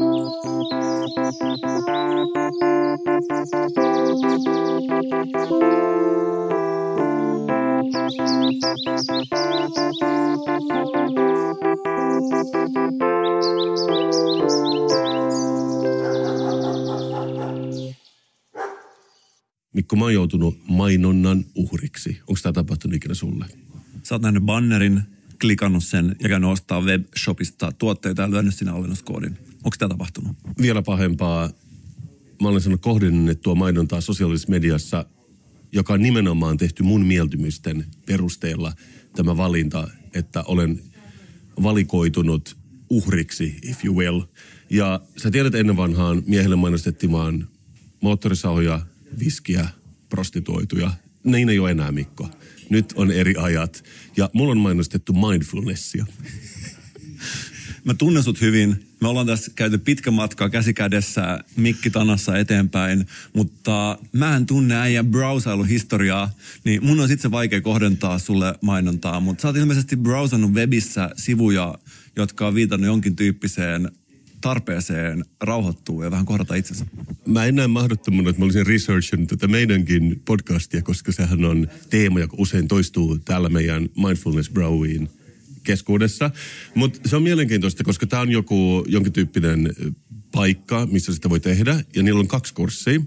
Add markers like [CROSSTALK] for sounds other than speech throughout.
Mikko, mä oon joutunut mainonnan uhriksi. Onko tämä tapahtunut ikinä sulle? Sä oot nähnyt bannerin, klikannut sen ja käynyt ostaa webshopista tuotteita ja lyönyt sinne alennuskoodin. Onko tämä tapahtunut? Vielä pahempaa, mä olen sanonut kohdennettua mainontaa sosiaalisessa mediassa, joka on nimenomaan tehty mun mieltymysten perusteella tämä valinta, että olen valikoitunut uhriksi, if you will. Ja sä tiedät ennen vanhaan miehelle mainostettiin vaan moottorisahoja, viskiä, prostituoituja. Niin ei ole enää, Mikko. Nyt on eri ajat. Ja mulla on mainostettu mindfulnessia. Mä tunnen sut hyvin. Me ollaan tässä käyty pitkä matka käsikädessä mikki tanassa eteenpäin, mutta mä en tunne äijän browsailuhistoriaa, niin mun on sitten se vaikea kohdentaa sulle mainontaa. Mutta sä oot ilmeisesti browsannut webissä sivuja, jotka on viitannut jonkin tyyppiseen tarpeeseen rauhoittua ja vähän kohdata itsensä. Mä en näe mahdottomana, että mä olisin researchannut tätä meidänkin podcastia, koska sehän on teema, joka usein toistuu täällä meidän Mindfulness Browiin keskuudessa. Mutta se on mielenkiintoista, koska tämä on joku jonkin tyyppinen paikka, missä sitä voi tehdä. Ja niillä on kaksi kurssia.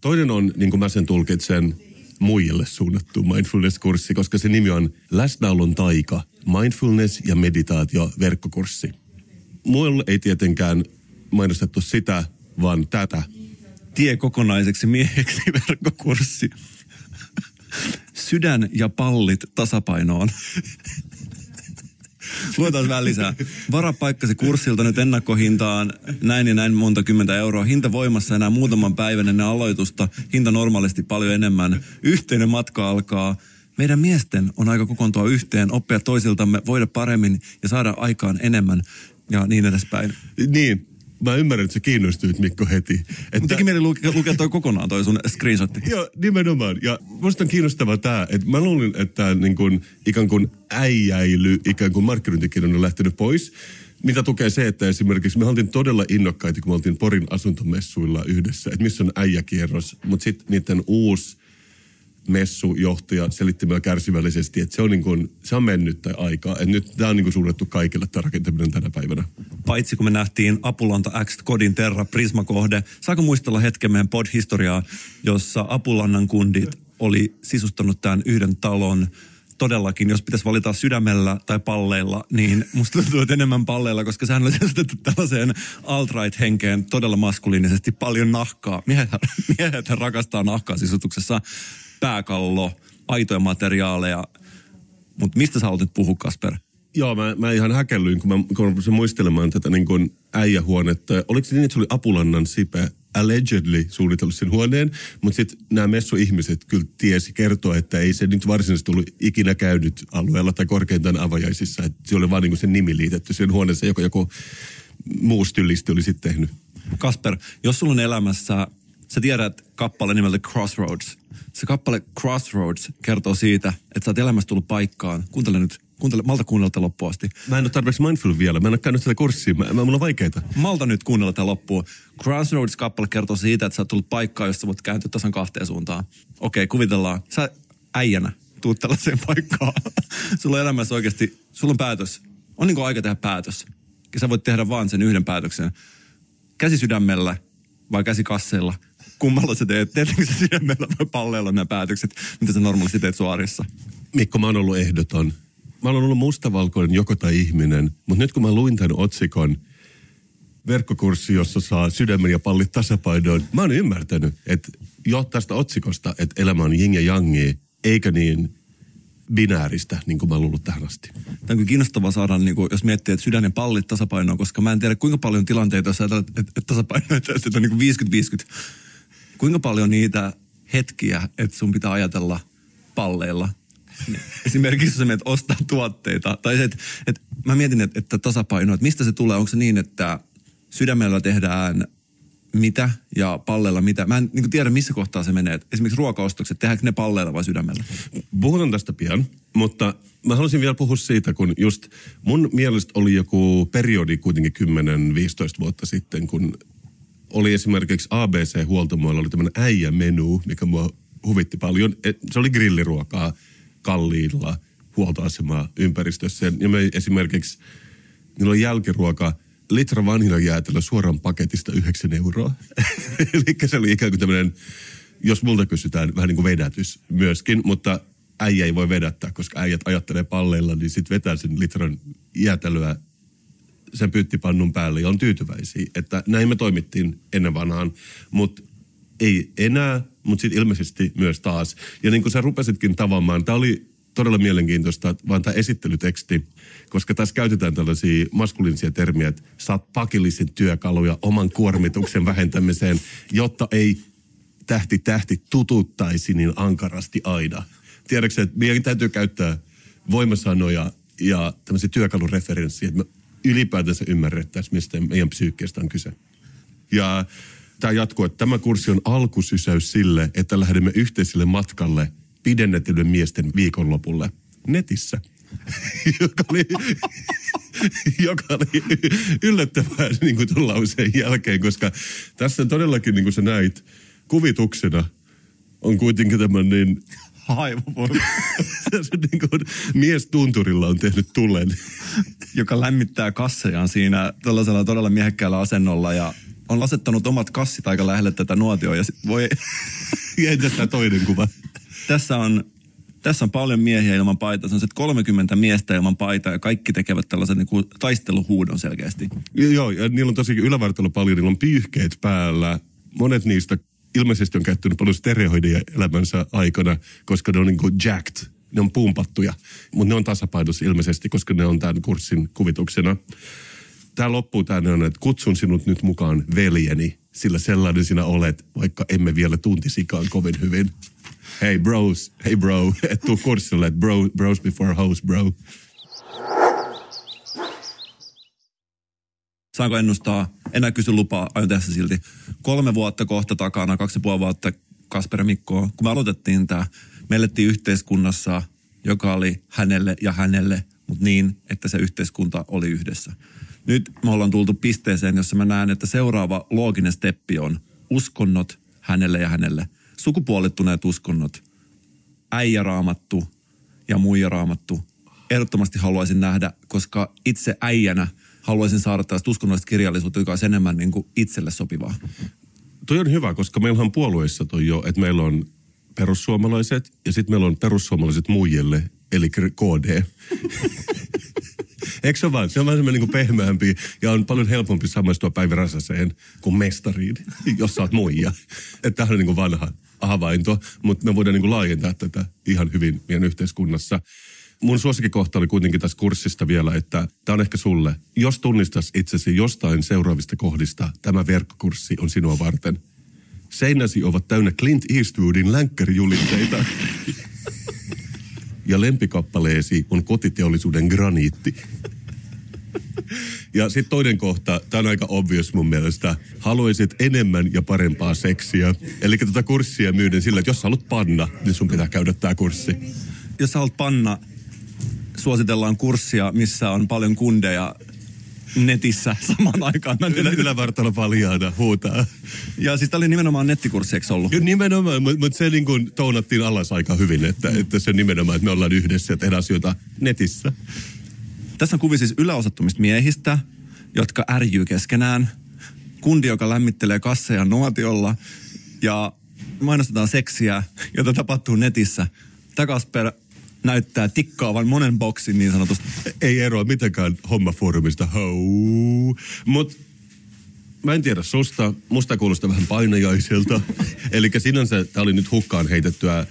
Toinen on, niin kuin mä sen tulkitsen, muille suunnattu mindfulness-kurssi, koska se nimi on Läsnäolon taika, mindfulness ja meditaatio verkkokurssi. Muille ei tietenkään mainostettu sitä, vaan tätä. Tie kokonaiseksi mieheksi [LAUGHS] verkkokurssi. Sydän ja pallit tasapainoon. Luetaan vähän lisää. Vara paikkasi kurssilta nyt ennakkohintaan näin ja näin monta kymmentä euroa. Hinta voimassa enää muutaman päivän ennen aloitusta. Hinta normaalisti paljon enemmän. Yhteinen matka alkaa. Meidän miesten on aika kokoontua yhteen, oppia toisiltamme, voida paremmin ja saada aikaan enemmän ja niin edespäin. Niin, mä ymmärrän, että sä kiinnostuit Mikko heti. Että... Teki mieli lukea, lukea toi kokonaan toi sun screenshotti. Joo, nimenomaan. Ja musta on kiinnostavaa tämä, että mä luulin, että niin kun, ikään kuin äijäily, ikään kuin markkinointikin on lähtenyt pois. Mitä tukee se, että esimerkiksi me oltiin todella innokkaita, kun me oltiin Porin asuntomessuilla yhdessä, että missä on äijäkierros, mutta sitten niiden uusi messujohtaja selitti meille kärsivällisesti, että se on, niin kuin, se on mennyttä aikaa. Että nyt tämä on niin kuin suunnattu kaikille tämä rakentaminen tänä päivänä. Paitsi kun me nähtiin Apulanta X Kodin Terra Prisma-kohde. Saako muistella hetken meidän pod-historiaa, jossa Apulannan kundit oli sisustanut tämän yhden talon todellakin, jos pitäisi valita sydämellä tai palleilla, niin musta tuntuu, että enemmän palleilla, koska sehän oli asetettu tällaiseen alt-right-henkeen todella maskuliinisesti paljon nahkaa. Miehet, miehet rakastaa nahkaa sisustuksessa pääkallo, aitoja materiaaleja. Mutta mistä sä haluat nyt puhua, Kasper? Joo, mä, mä ihan häkellyin, kun mä, kun mä muistelemaan tätä niin kuin äijähuonetta. Oliko se niin, että se oli Apulannan Sipe allegedly suunnitellut sen huoneen, mutta sitten nämä messuihmiset kyllä tiesi kertoa, että ei se nyt varsinaisesti ollut ikinä käynyt alueella tai korkeintaan avajaisissa. Että se oli vaan niin kuin sen nimi liitetty siihen huoneeseen, joka joku muu stylisti oli sitten tehnyt. Kasper, jos sulla on elämässä, sä tiedät kappale nimeltä Crossroads. Se kappale Crossroads kertoo siitä, että sä oot elämässä tullut paikkaan. Kuuntele nyt Kuuntele, malta kuunnella tätä loppuun asti. Mä en ole tarpeeksi mindful vielä. Mä en ole käynyt tätä kurssia. Mä, mä, mulla on vaikeita. Malta nyt kuunnella tätä loppuun. Crossroads-kappale kertoo siitä, että sä oot tullut paikkaan, jossa voit kääntyä tasan kahteen suuntaan. Okei, kuvitellaan. Sä äijänä tuut tällaiseen paikkaan. [LAUGHS] sulla on elämässä oikeasti, sulla on päätös. On niin aika tehdä päätös. Ja sä voit tehdä vaan sen yhden päätöksen. Käsi sydämellä vai käsi kasseilla. Kummalla sä teet? Teetkö sä sydämellä vai palleilla nämä päätökset, mitä sä normaalisti teet sun arjessa? Mikko, mä oon ollut ehdoton mä olen ollut mustavalkoinen joko tai ihminen, mutta nyt kun mä luin tämän otsikon, verkkokurssi, jossa saa sydämen ja pallit tasapainoon, mä oon ymmärtänyt, että jo tästä otsikosta, että elämä on jing ja jangi, eikä niin binääristä, niin kuin mä oon luullut tähän asti. Tämä on kiinnostavaa saada, niin kuin, jos miettii, että sydän ja pallit tasapainoon, koska mä en tiedä kuinka paljon tilanteita, jos ajatellaan, että, että tasapaino että on niin 50-50. Kuinka paljon niitä hetkiä, että sun pitää ajatella palleilla Esimerkiksi jos sä menet ostaa tuotteita. Tai se, että, että mä mietin, että, että tasapaino, että mistä se tulee. Onko se niin, että sydämellä tehdään mitä ja palleilla mitä. Mä en niin tiedä, missä kohtaa se menee. Esimerkiksi ruokaostokset, tehdäänkö ne palleilla vai sydämellä? Puhutaan tästä pian, mutta mä haluaisin vielä puhua siitä, kun just mun mielestä oli joku periodi kuitenkin 10-15 vuotta sitten, kun oli esimerkiksi ABC-huoltamoilla oli tämmöinen äijämenu, mikä mua huvitti paljon. Se oli grilliruokaa kalliilla huoltoasemaa ympäristössä. Ja me esimerkiksi, niillä on jälkiruoka, litra vanhiljajäätelö suoraan paketista 9 euroa. [LAUGHS] Eli se oli ikään kuin tämmöinen, jos multa kysytään, vähän niin kuin vedätys myöskin, mutta äijä ei voi vedättää, koska äijät ajattelee palleilla, niin sitten vetää sen litran jäätelöä sen pyyttipannun päälle ja on tyytyväisiä. Että näin me toimittiin ennen vanhaan, mutta ei enää, mutta sitten ilmeisesti myös taas. Ja niin kuin sä rupesitkin tavaamaan, tämä oli todella mielenkiintoista, vaan tämä esittelyteksti, koska tässä käytetään tällaisia maskuliinisia termiä, että saat pakillisen työkaluja oman kuormituksen vähentämiseen, jotta ei tähti tähti tututtaisi niin ankarasti aina. Tiedätkö, että meidän täytyy käyttää voimasanoja ja tämmöisiä työkalureferenssiä, että me ylipäätänsä ymmärrettäisiin, mistä meidän psyykkeestä on kyse. Ja tämä jatkuu, että tämä kurssi on alkusysäys sille, että lähdemme yhteiselle matkalle pidennetylle miesten viikonlopulle netissä. [LAUGHS] joka oli, [LAUGHS] joka oli yllättävää niin kuin tuon lauseen jälkeen, koska tässä todellakin, niin kuin sä näit, kuvituksena on kuitenkin tämmöinen niin aivovoima. [LAUGHS] niin kuin mies tunturilla on tehnyt tulen. Joka lämmittää kassejaan siinä tällaisella todella miehekkäällä asennolla ja on asettanut omat kassit aika lähelle tätä nuotioa ja sit voi... [LAUGHS] tämä toinen kuva? Tässä on, tässä on paljon miehiä ilman paitaa. Se on se 30 miestä ilman paitaa ja kaikki tekevät tällaisen niin kuin taisteluhuudon selkeästi. Joo, ja niillä on tosiaan ylävartalo paljon, niillä on pyyhkeet päällä. Monet niistä ilmeisesti on käyttänyt paljon steroideja elämänsä aikana, koska ne on niin kuin jacked. Ne on puumpattuja, mutta ne on tasapainossa ilmeisesti, koska ne on tämän kurssin kuvituksena. Tämä loppuu tänne että kutsun sinut nyt mukaan veljeni, sillä sellainen sinä olet, vaikka emme vielä tuntisikaan kovin hyvin. Hei bros, hei bro, et tuu kurssille, bro, bros before house bro. Saanko ennustaa? Enää kysy lupaa, aion tehdä silti. Kolme vuotta kohta takana, kaksi ja puoli vuotta Kasper Mikkoa. Kun me aloitettiin tämä, me elettiin yhteiskunnassa, joka oli hänelle ja hänelle, mutta niin, että se yhteiskunta oli yhdessä. Nyt me ollaan tultu pisteeseen, jossa mä näen, että seuraava looginen steppi on uskonnot hänelle ja hänelle. Sukupuolittuneet uskonnot, äijäraamattu ja muijaraamattu. Ehdottomasti haluaisin nähdä, koska itse äijänä – haluaisin saada tällaista uskonnollista kirjallisuutta, joka olisi enemmän niin kuin itselle sopivaa. Toi on hyvä, koska meillä on puolueissa toi jo, että meillä on perussuomalaiset ja sitten meillä on perussuomalaiset muijelle, eli KD. [LAUGHS] Eikö se ole vaan? Se on vähän semmoinen niin pehmeämpi ja on paljon helpompi samaistua Päivi Räsäseen kuin mestariin, jos sä oot muija. Että tämähän on niin kuin vanha havainto, mutta me voidaan niin kuin laajentaa tätä ihan hyvin meidän yhteiskunnassa. Mun suosikkikohta oli kuitenkin tässä kurssista vielä, että tämä on ehkä sulle. Jos tunnistas itsesi jostain seuraavista kohdista, tämä verkkokurssi on sinua varten. Seinäsi ovat täynnä Clint Eastwoodin länkkärijulitteita. ja lempikappaleesi on kotiteollisuuden graniitti. Ja sitten toinen kohta, tämä on aika obvious mun mielestä. Haluaisit enemmän ja parempaa seksiä. Eli tätä kurssia myydän sillä, että jos haluat panna, niin sun pitää käydä tämä kurssi. Jos haluat panna, suositellaan kurssia, missä on paljon kundeja netissä [LAUGHS] samaan aikaan. Mä Ylä, ylävartalo paljaana huutaa. Ja siis tämä oli nimenomaan nettikurssi, eikö ollut? Jo, nimenomaan, mutta mut se niin kuin tounattiin alas aika hyvin, että, että se nimenomaan, että me ollaan yhdessä ja tehdään asioita netissä. Tässä on kuvi siis yläosattomista miehistä, jotka ärjyy keskenään. Kundi, joka lämmittelee kasseja nuotiolla ja mainostetaan seksiä, jota tapahtuu netissä. Takasper näyttää tikkaavan monen boksin niin sanotusti. Ei eroa mitenkään hommafoorumista. Hou. Mut mä en tiedä susta. Musta kuulostaa vähän painajaiselta. [LAUGHS] Eli sinänsä tää oli nyt hukkaan heitettyä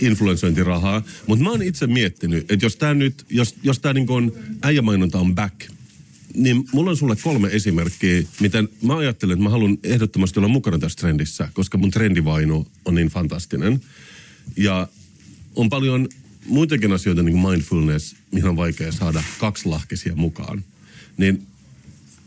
influensointirahaa. Mutta mä oon itse miettinyt, että jos tää nyt, jos, jos tää niin kun äijämainonta on back, niin mulla on sulle kolme esimerkkiä, miten mä ajattelen, että mä haluan ehdottomasti olla mukana tässä trendissä, koska mun trendivainu on niin fantastinen. Ja on paljon muitakin asioita, niin kuin mindfulness, mihin on vaikea saada kaksi lahkesia mukaan. Niin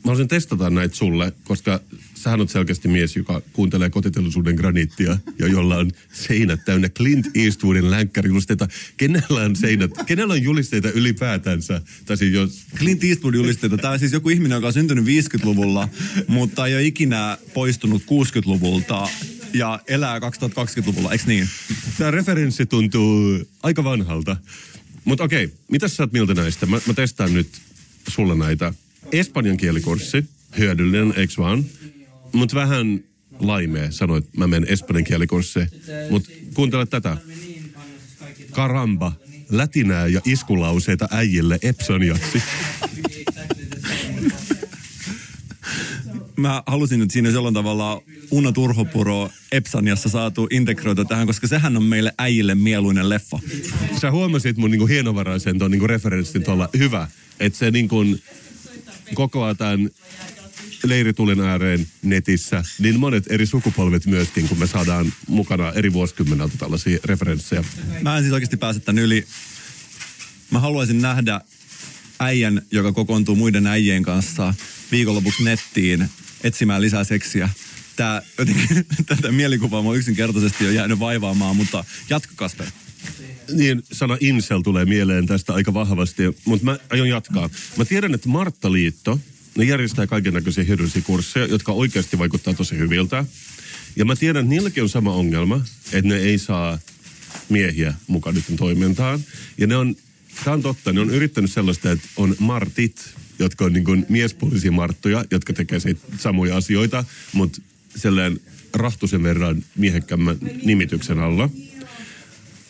haluaisin testata näitä sulle, koska sähän on selkeästi mies, joka kuuntelee kotiteollisuuden graniittia ja jolla on seinät täynnä Clint Eastwoodin länkkärijulisteita. Kenellä on seinät, kenellä on julisteita ylipäätänsä? Tai siis jos... Clint Eastwood julisteita. Tämä on siis joku ihminen, joka on syntynyt 50-luvulla, mutta ei ole ikinä poistunut 60-luvulta ja elää 2020-luvulla, eikö niin? Tämä referenssi tuntuu aika vanhalta. Mutta okei, mitä sä oot mieltä näistä? Mä, mä testaan nyt sulla näitä. Espanjan kielikurssi, hyödyllinen, eikö vaan? Mutta vähän laimea sanoit, mä menen espanjan kielikurssiin. Mutta kuuntele tätä. Karamba, lätinää ja iskulauseita äijille Epsoniaksi. Mä halusin nyt siinä jollain tavalla Una Turhopuro Epsaniassa saatu integroita tähän, koska sehän on meille äijille mieluinen leffa. Sä huomasit mun niinku hienovaraisen ton niinku referenssin tuolla hyvä, että se niinku kokoaa tämän leiritulin ääreen netissä, niin monet eri sukupolvet myöskin, kun me saadaan mukana eri vuosikymmeneltä tällaisia referenssejä. Mä en siis oikeasti pääse tän yli. Mä haluaisin nähdä äijän, joka kokoontuu muiden äijien kanssa viikonlopuksi nettiin etsimään lisää seksiä. Tää jotenkin, [LAUGHS] tätä mielikuvaa mä yksinkertaisesti jo jäänyt vaivaamaan, mutta jatka Kasper. Niin, sana incel tulee mieleen tästä aika vahvasti, mutta mä aion jatkaa. Mä tiedän, että Martta Liitto, ne järjestää kaiken näköisiä hyödyllisiä kursseja, jotka oikeasti vaikuttaa tosi hyviltä. Ja mä tiedän, että niilläkin on sama ongelma, että ne ei saa miehiä mukaan nyt toimintaan. Ja ne on, tää on totta, ne on yrittänyt sellaista, että on martit, jotka on niin kuin miespuolisia marttoja, jotka tekee samoja asioita, mutta sellainen rahtusen verran miehekkämmän nimityksen alla.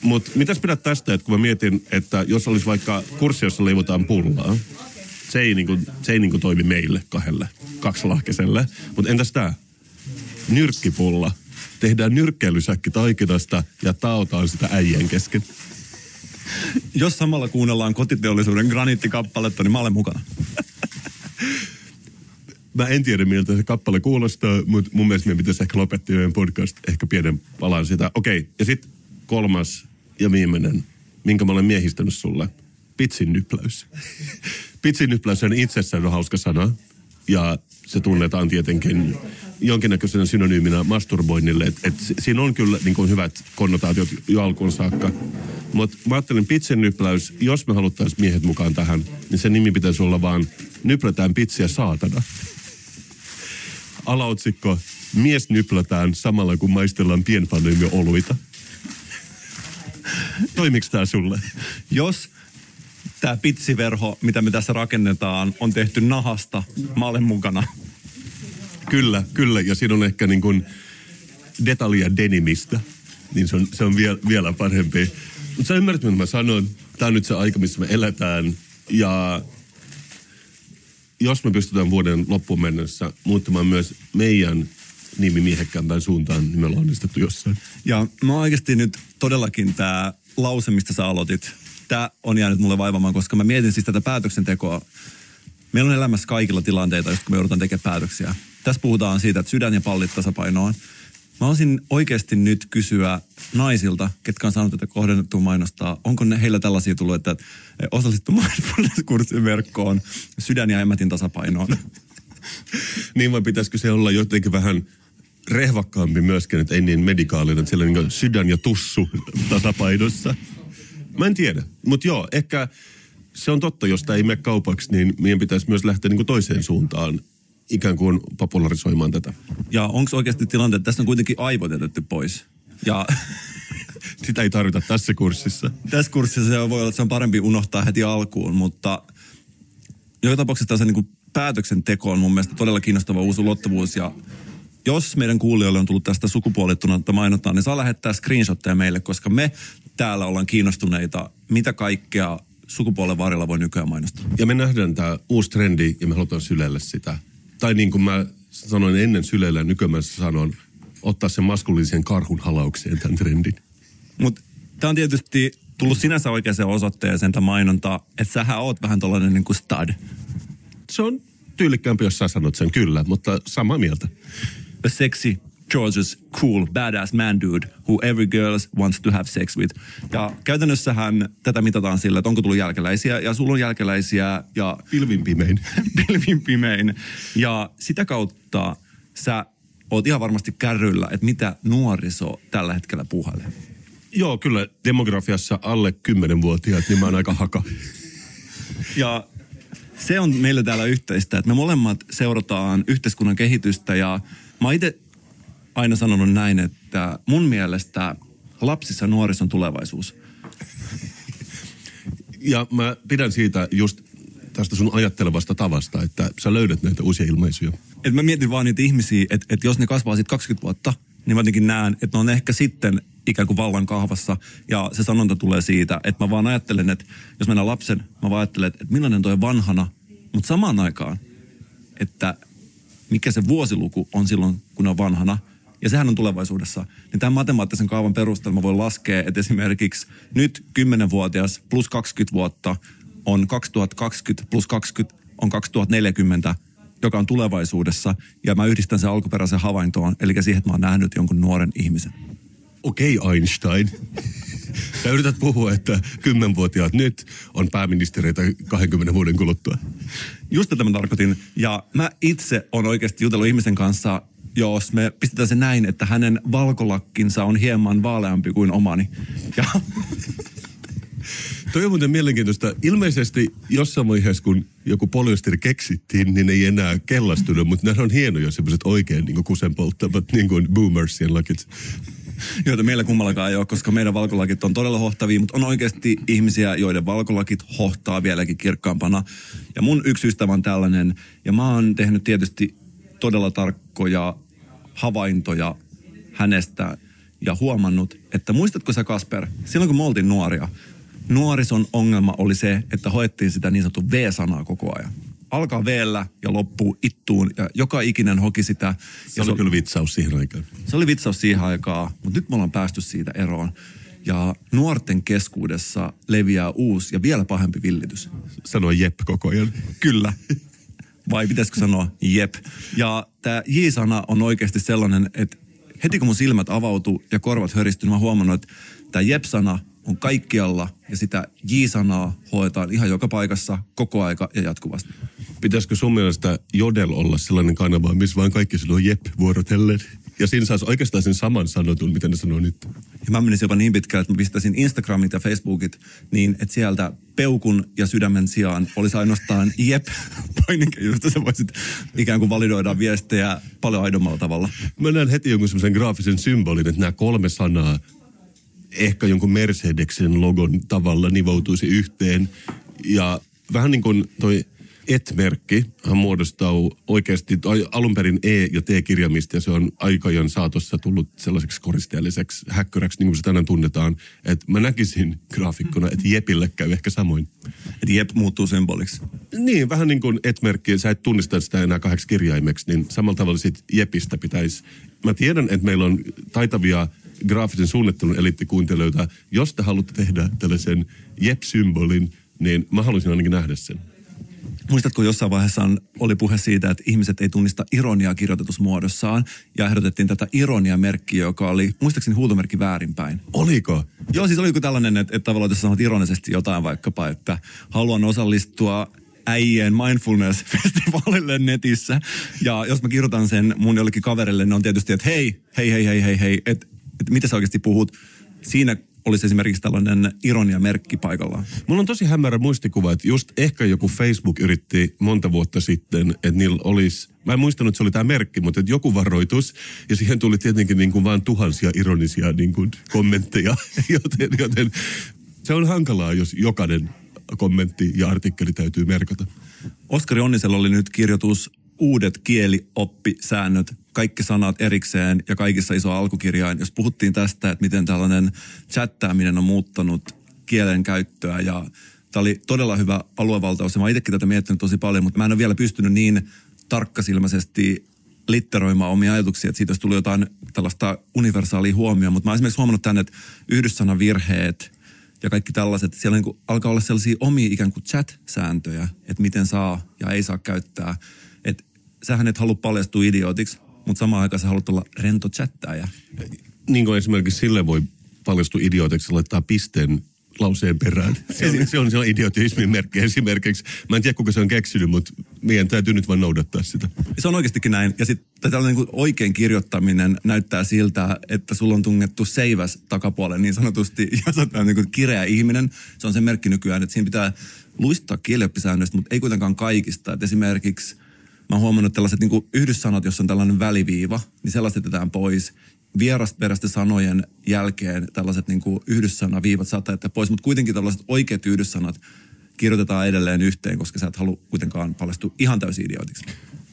Mutta mitäs pidät tästä, että kun mä mietin, että jos olisi vaikka kurssi, jossa leivotaan pullaa, se ei, niinku, se ei niinku toimi meille kahdelle, kaksilahkeselle. Mutta entäs tämä? Nyrkkipulla. Tehdään nyrkkeilysäkki taikinasta ja taotaan sitä äijien kesken. Jos samalla kuunnellaan kotiteollisuuden graniittikappaletta, niin mä olen mukana. [LAUGHS] mä en tiedä miltä se kappale kuulostaa, mutta mun mielestä meidän pitäisi ehkä lopettaa meidän podcast ehkä pienen palan sitä. Okei, okay. ja sitten kolmas ja viimeinen, minkä mä olen miehistänyt sulle. [LAUGHS] Pitsin nypläys. On itsessään on hauska sana. Ja se tunnetaan tietenkin jonkinnäköisenä synonyyminä masturboinnille. Et, et siinä on kyllä niin kuin hyvät konnotaatiot jo alkuun saakka. Mutta mä ajattelin pitsin nypläys, jos me haluttaisiin miehet mukaan tähän, niin se nimi pitäisi olla vaan Nyplätään pitsiä saatana. Alaotsikko, mies nyplätään samalla kun maistellaan pienpannoimia oluita. Toimiks tää sulle? Jos tämä pitsiverho, mitä me tässä rakennetaan, on tehty nahasta, mä olen mukana. Kyllä, kyllä. Ja siinä on ehkä niin kuin detaljia denimistä. Niin se on, se on vielä, vielä parempi. Mutta sä ymmärrät, mitä mä sanon. Tämä on nyt se aika, missä me eletään. Ja jos me pystytään vuoden loppuun mennessä muuttamaan myös meidän nimi miehekkäämpään suuntaan, niin me ollaan onnistettu jossain. Ja mä oikeasti nyt todellakin tämä lause, mistä sä aloitit, tämä on jäänyt mulle vaivamaan, koska mä mietin siis tätä päätöksentekoa. Meillä on elämässä kaikilla tilanteita, kun me joudutaan tekemään päätöksiä. Tässä puhutaan siitä, että sydän ja pallit tasapainoon. Mä olisin oikeasti nyt kysyä naisilta, ketkä on saanut tätä kohdennettua mainostaa, onko ne, heillä tällaisia tullut, että osallistu mindfulness-kurssin verkkoon sydän ja emmätin tasapainoon. niin vai pitäisikö se olla jotenkin vähän rehvakkaampi myöskin, että ei niin medikaalinen, että siellä niin sydän ja tussu tasapainossa. Mä en tiedä, mutta joo, ehkä se on totta, jos tämä ei mene kaupaksi, niin meidän pitäisi myös lähteä niin kuin toiseen suuntaan ikään kuin popularisoimaan tätä. Ja onko oikeasti tilanne, että tässä on kuitenkin aivot jätetty pois? Ja [LAUGHS] Sitä ei tarvita tässä kurssissa. Tässä kurssissa se voi olla, että se on parempi unohtaa heti alkuun, mutta joka tapauksessa tässä niin päätöksenteko on mun mielestä todella kiinnostava uusi ulottuvuus ja jos meidän kuulijoille on tullut tästä sukupuolittunutta mainontaa, niin saa lähettää screenshotteja meille, koska me täällä ollaan kiinnostuneita, mitä kaikkea sukupuolen varrella voi nykyään mainostaa. Ja me nähdään tämä uusi trendi ja me halutaan sylelle sitä. Tai niin kuin mä sanoin ennen sylellä ja nykyään sanon, ottaa sen maskuliinisen karhun halaukseen tämän trendin. Mutta tämä on tietysti tullut sinänsä oikeaan osoitteeseen tämä mainonta, että sähän oot vähän tällainen niin kuin stud. Se on tyylikkäämpi, jos sä sanot sen kyllä, mutta samaa mieltä. Seksi George's cool, badass man dude who every girl wants to have sex with. Ja käytännössähän tätä mitataan sillä, että onko tullut jälkeläisiä, ja sulla on jälkeläisiä, ja Pilvin pimein. [LAUGHS] pilvin pimein. Ja sitä kautta sä oot ihan varmasti kärryllä, että mitä nuoriso tällä hetkellä puhalee. Joo, kyllä demografiassa alle 10-vuotiaat, niin mä oon aika haka. Ja se on meillä täällä yhteistä, että me molemmat seurataan yhteiskunnan kehitystä ja mä itse aina sanonut näin, että mun mielestä lapsissa nuorissa on tulevaisuus. Ja mä pidän siitä just tästä sun ajattelevasta tavasta, että sä löydät näitä uusia ilmaisuja. Et mä mietin vaan niitä ihmisiä, että, että jos ne kasvaa sitten 20 vuotta, niin mä jotenkin näen, että ne on ehkä sitten ikään kuin vallan kahvassa. Ja se sanonta tulee siitä, että mä vaan ajattelen, että jos mennään lapsen, mä vaan ajattelen, että millainen toi vanhana, mutta samaan aikaan, että mikä se vuosiluku on silloin, kun on vanhana, ja sehän on tulevaisuudessa, niin tämän matemaattisen kaavan perusteella mä voin laskea, että esimerkiksi nyt 10-vuotias plus 20 vuotta on 2020 plus 20 on 2040, joka on tulevaisuudessa, ja mä yhdistän sen alkuperäisen havaintoon, eli siihen, että mä oon nähnyt jonkun nuoren ihmisen. Okei okay, Einstein. [LAUGHS] Sä yrität puhua, että kymmenvuotiaat nyt on pääministereitä 20 vuoden kuluttua. Just tätä mä tarkoitin. Ja mä itse on oikeasti jutellut ihmisen kanssa, jos me pistetään se näin, että hänen valkolakkinsa on hieman vaaleampi kuin omani. Ja Toi on muuten mielenkiintoista. Ilmeisesti jossain vaiheessa, kun joku polyesteri keksittiin, niin ei enää kellastunut, mutta nämä on hienoja semmoiset oikein niin kusen polttavat niin kuin boomersien lakit. joita meillä kummallakaan ei ole, koska meidän valkolakit on todella hohtavia, mutta on oikeasti ihmisiä, joiden valkolakit hohtaa vieläkin kirkkaampana. Ja mun yksi ystävä on tällainen, ja mä oon tehnyt tietysti todella tarkkoja havaintoja hänestä ja huomannut, että muistatko sä Kasper, silloin kun me oltiin nuoria, nuorison ongelma oli se, että hoettiin sitä niin sanottu V-sanaa koko ajan. Alkaa v ja loppuu ittuun ja joka ikinen hoki sitä. Se oli kyllä vitsaus siihen aikaan. Se oli vitsaus siihen aikaan, mutta nyt me ollaan päästy siitä eroon. Ja nuorten keskuudessa leviää uusi ja vielä pahempi villitys. Sanoi jep koko ajan. Kyllä. Vai pitäisikö sanoa jep. Ja tämä J-sana on oikeasti sellainen, että heti kun mun silmät avautuu ja korvat höristyy, niin mä huomannut, että tämä jep-sana on kaikkialla ja sitä J-sanaa hoetaan ihan joka paikassa, koko aika ja jatkuvasti. Pitäisikö sun mielestä Jodel olla sellainen kanava, missä vain kaikki sanoo jep vuorotellen? Ja siinä saisi oikeastaan sen saman sanotun, mitä ne sanoo nyt. Ja mä menisin jopa niin pitkään, että mä pistäisin Instagramit ja Facebookit niin, että sieltä peukun ja sydämen sijaan olisi ainoastaan [LAUGHS] jep paininke, josta sä voisit ikään kuin validoida viestejä paljon aidommalla tavalla. Mä näen heti jonkun semmoisen graafisen symbolin, että nämä kolme sanaa ehkä jonkun Mercedeksen logon tavalla nivoutuisi yhteen. Ja vähän niin kuin toi et-merkki hän muodostaa oikeasti alun perin E- ja T-kirjaimista ja se on aikajan saatossa tullut sellaiseksi koristeelliseksi häkköräksi, niin kuin se tänään tunnetaan. Että mä näkisin graafikkona, että Jepille käy ehkä samoin. Että Jep muuttuu symboliksi. Niin, vähän niin kuin et-merkki, sä et tunnista sitä enää kahdeksi kirjaimeksi, niin samalla tavalla sit Jepistä pitäisi. Mä tiedän, että meillä on taitavia graafisen suunnittelun eliittikuuntelijoita. Jos te haluatte tehdä tällaisen Jep-symbolin, niin mä haluaisin ainakin nähdä sen. Muistatko jossain vaiheessa oli puhe siitä, että ihmiset ei tunnista ironiaa kirjoitusmuodossaan ja ehdotettiin tätä ironia-merkkiä, joka oli muistaakseni huutomerkki väärinpäin. Oliko? Joo, siis oliko tällainen, että, että tavallaan jos sanot ironisesti jotain vaikkapa, että haluan osallistua äijien mindfulness-festivaalille netissä. Ja jos mä kirjoitan sen mun jollekin kaverille, ne on tietysti, että hei, hei, hei, hei, hei, hei, että, että mitä sä oikeasti puhut. Siinä olisi esimerkiksi tällainen ironia-merkki paikallaan. Mulla on tosi hämärä muistikuva, että just ehkä joku Facebook yritti monta vuotta sitten, että niillä olisi, mä en muistanut, että se oli tämä merkki, mutta että joku varoitus, ja siihen tuli tietenkin niin kuin vaan tuhansia ironisia niin kuin kommentteja, [LAUGHS] joten, joten se on hankalaa, jos jokainen kommentti ja artikkeli täytyy merkata. Oskari Onnisella oli nyt kirjoitus uudet kielioppisäännöt, kaikki sanat erikseen ja kaikissa iso alkukirjain. Jos puhuttiin tästä, että miten tällainen chattaaminen on muuttanut kielen käyttöä ja tämä oli todella hyvä aluevaltaus ja mä itsekin tätä miettinyt tosi paljon, mutta mä en ole vielä pystynyt niin tarkkasilmäisesti litteroimaan omia ajatuksia, että siitä olisi tullut jotain tällaista universaalia huomioon. Mutta mä oon esimerkiksi huomannut tänne, että yhdyssanavirheet ja kaikki tällaiset, siellä niin alkaa olla sellaisia omia ikään kuin chat-sääntöjä, että miten saa ja ei saa käyttää. Että sähän et halua paljastua idiotiksi, mutta samaan aikaan sä haluat olla rento chattaaja. Niin kuin esimerkiksi sille voi paljastua idiootiksi laittaa pisteen lauseen perään. Se on, se on, se on idiotismin merkki esimerkiksi. Mä en tiedä, kuka se on keksinyt, mutta meidän täytyy nyt vaan noudattaa sitä. Se on oikeastikin näin. Ja sitten tällainen niin oikein kirjoittaminen näyttää siltä, että sulla on tungettu seiväs takapuolelle niin sanotusti. [LAUGHS] Ja sä oot niin kuin kireä ihminen. Se on se merkki nykyään, että siinä pitää luistaa kielioppisäännöistä, mutta ei kuitenkaan kaikista. Et esimerkiksi mä oon huomannut tällaiset niin yhdyssanat, jos on tällainen väliviiva, niin sellaiset jätetään pois vierasperäisten sanojen jälkeen tällaiset niin yhdyssanaviivat saattaa jättää pois, mutta kuitenkin tällaiset oikeat yhdyssanat kirjoitetaan edelleen yhteen, koska sä et halua kuitenkaan paljastua ihan täysin idiootiksi.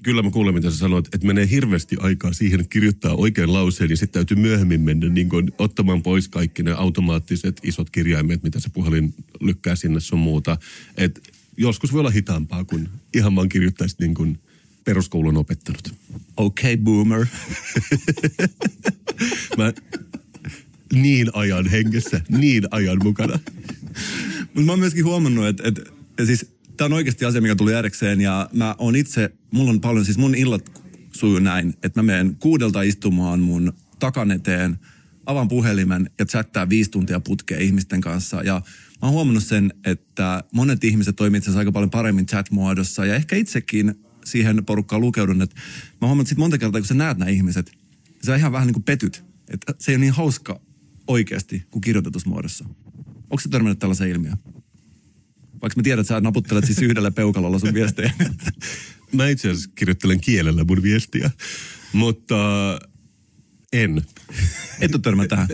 Kyllä mä kuulen, mitä sä sanoit, että menee hirveästi aikaa siihen, kirjoittaa oikein lauseen, niin sitten täytyy myöhemmin mennä niin kuin, ottamaan pois kaikki ne automaattiset isot kirjaimet, mitä se puhelin lykkää sinne sun muuta. Et joskus voi olla hitaampaa, kun ihan vaan kirjoittaisit niin kuin peruskoulun opettanut. Okay, boomer. [LAUGHS] Mä niin ajan hengessä, niin ajan mukana. Mutta mä oon myöskin huomannut, että, että, että siis tämä on oikeasti asia, mikä tuli järjekseen ja mä oon itse, mulla on paljon, siis mun illat sujuu näin, että mä menen kuudelta istumaan mun takan eteen, avaan puhelimen ja chattaa viisi tuntia putkeen ihmisten kanssa ja mä oon huomannut sen, että monet ihmiset toimivat itse aika paljon paremmin chat-muodossa ja ehkä itsekin siihen porukkaan lukeudun, että mä huomannut sit monta kertaa, kun sä näet nämä ihmiset, sä ihan vähän niin kuin petyt. Että se ei ole niin hauska oikeasti kuin kirjoitetussa muodossa. Onko se törmännyt tällaisen ilmiön? Vaikka mä tiedän, että sä naputtelet siis yhdellä peukalolla sun viestejä. [LAUGHS] mä itse asiassa kirjoittelen kielellä mun viestiä, mutta en. Et ole törmännyt tähän.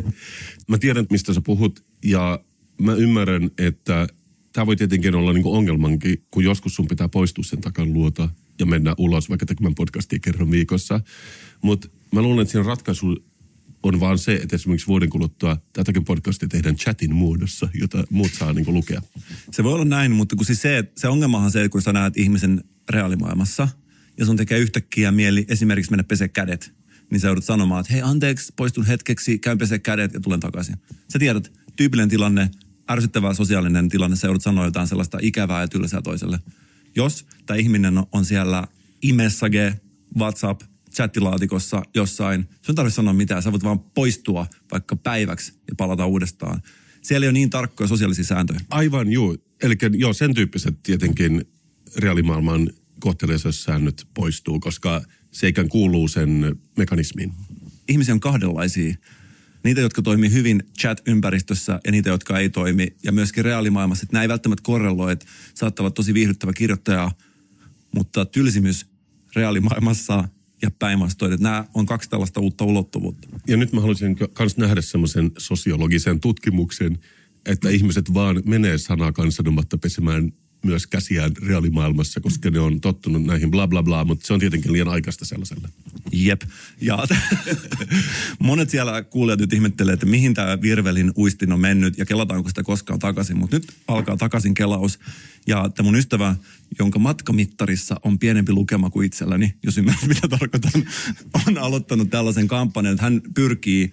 mä tiedän, mistä sä puhut ja mä ymmärrän, että tämä voi tietenkin olla niinku ongelmankin, kun joskus sun pitää poistua sen takan luota ja mennä ulos vaikka tekemään podcastia kerran viikossa. Mutta mä luulen, että siinä ratkaisu on vaan se, että esimerkiksi vuoden kuluttua tätäkin podcastia tehdään chatin muodossa, jota muut saa niin lukea. Se voi olla näin, mutta kun siis se, se ongelmahan on se, että kun sä näet ihmisen reaalimaailmassa ja sun tekee yhtäkkiä mieli esimerkiksi mennä pesee kädet, niin sä joudut sanomaan, että hei anteeksi, poistun hetkeksi, käyn pesee kädet ja tulen takaisin. Sä tiedät, tyypillinen tilanne, ärsyttävä sosiaalinen tilanne, sä joudut sanoa jotain sellaista ikävää ja tylsää toiselle. Jos tämä ihminen on siellä imessage, WhatsApp, chattilaatikossa jossain. Sun tarvitse sanoa mitään, sä voit vaan poistua vaikka päiväksi ja palata uudestaan. Siellä ei ole niin tarkkoja sosiaalisia sääntöjä. Aivan, joo. Eli joo, sen tyyppiset tietenkin reaalimaailman kohteleisuussäännöt poistuu, koska se ikään kuuluu sen mekanismiin. Ihmisiä on kahdenlaisia. Niitä, jotka toimii hyvin chat-ympäristössä ja niitä, jotka ei toimi. Ja myöskin reaalimaailmassa, että nämä ei välttämättä korreloi, että saattaa olla tosi viihdyttävä kirjoittaja, mutta tylsimys reaalimaailmassa ja päinvastoin. Että nämä on kaksi tällaista uutta ulottuvuutta. Ja nyt mä haluaisin myös nähdä semmoisen sosiologisen tutkimuksen, että ihmiset vaan menee sanaa kansanomatta pesemään myös käsiään reaalimaailmassa, koska ne on tottunut näihin bla bla bla, mutta se on tietenkin liian aikaista sellaiselle. Jep. Ja [LAUGHS] monet siellä kuulijat nyt ihmettelee, että mihin tämä Virvelin uistin on mennyt ja kelataanko sitä koskaan takaisin. Mutta nyt alkaa takaisin kelaus. Ja tämä mun ystävä, jonka matkamittarissa on pienempi lukema kuin itselläni, jos ymmärrät mitä tarkoitan, [LAUGHS] on aloittanut tällaisen kampanjan, että hän pyrkii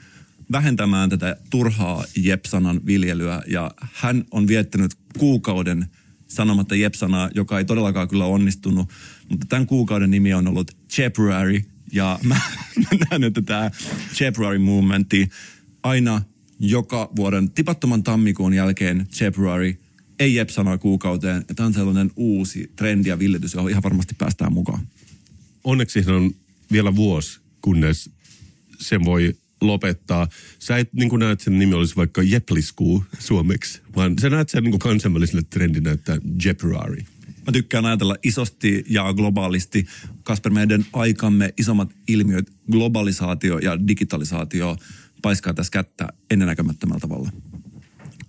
vähentämään tätä turhaa jep-sanan viljelyä. Ja hän on viettänyt kuukauden – sanomatta Jepsanaa, joka ei todellakaan kyllä onnistunut. Mutta tämän kuukauden nimi on ollut February. Ja mä, [LAUGHS] mä näen, että tämä February movementti aina joka vuoden tipattoman tammikuun jälkeen February ei Jepsanaa kuukauteen. Ja tämä on sellainen uusi trendi ja villitys, johon ihan varmasti päästään mukaan. Onneksi on vielä vuosi, kunnes sen voi lopettaa. Sä et niin kuin näet sen nimi olisi vaikka Jepliskuu suomeksi, vaan sä näet sen niin kuin kansainväliselle trendinä, että Jeprari. Mä tykkään ajatella isosti ja globaalisti. Kasper, meidän aikamme isommat ilmiöt, globalisaatio ja digitalisaatio, paiskaa tässä kättä ennennäkemättömällä tavalla.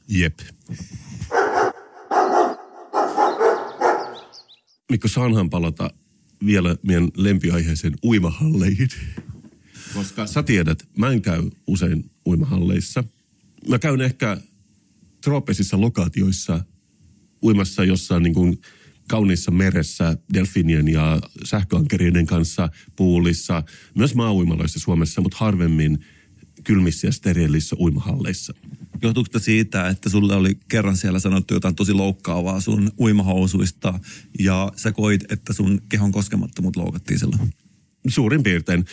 Jep. Mikko, saanhan palata vielä meidän lempiaiheeseen uimahalleihin. Koska sä tiedät, mä en käy usein uimahalleissa. Mä käyn ehkä trooppisissa lokaatioissa uimassa jossain niin kuin kauniissa meressä delfinien ja sähköankerien kanssa puulissa. Myös maa-uimaloissa Suomessa, mutta harvemmin kylmissä ja steriilissä uimahalleissa. Johtuuko siitä, että sulle oli kerran siellä sanottu jotain tosi loukkaavaa sun uimahousuista ja sä koit, että sun kehon koskemattomuut loukattiin silloin? Suurin piirtein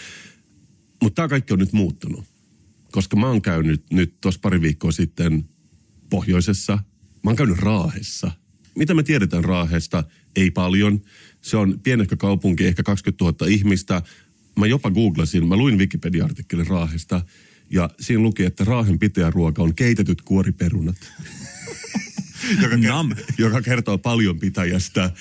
Mutta tämä kaikki on nyt muuttunut. Koska mä oon käynyt nyt tuossa pari viikkoa sitten pohjoisessa. Mä oon käynyt Raahessa. Mitä me tiedetään Raahesta? Ei paljon. Se on pienehkö kaupunki, ehkä 20 000 ihmistä. Mä jopa googlasin, mä luin Wikipedia-artikkelin Raahesta. Ja siinä luki, että Raahen ruoka on keitetyt kuoriperunat. [LAUGHS] joka, Nam. ker- joka kertoo paljon pitäjästä.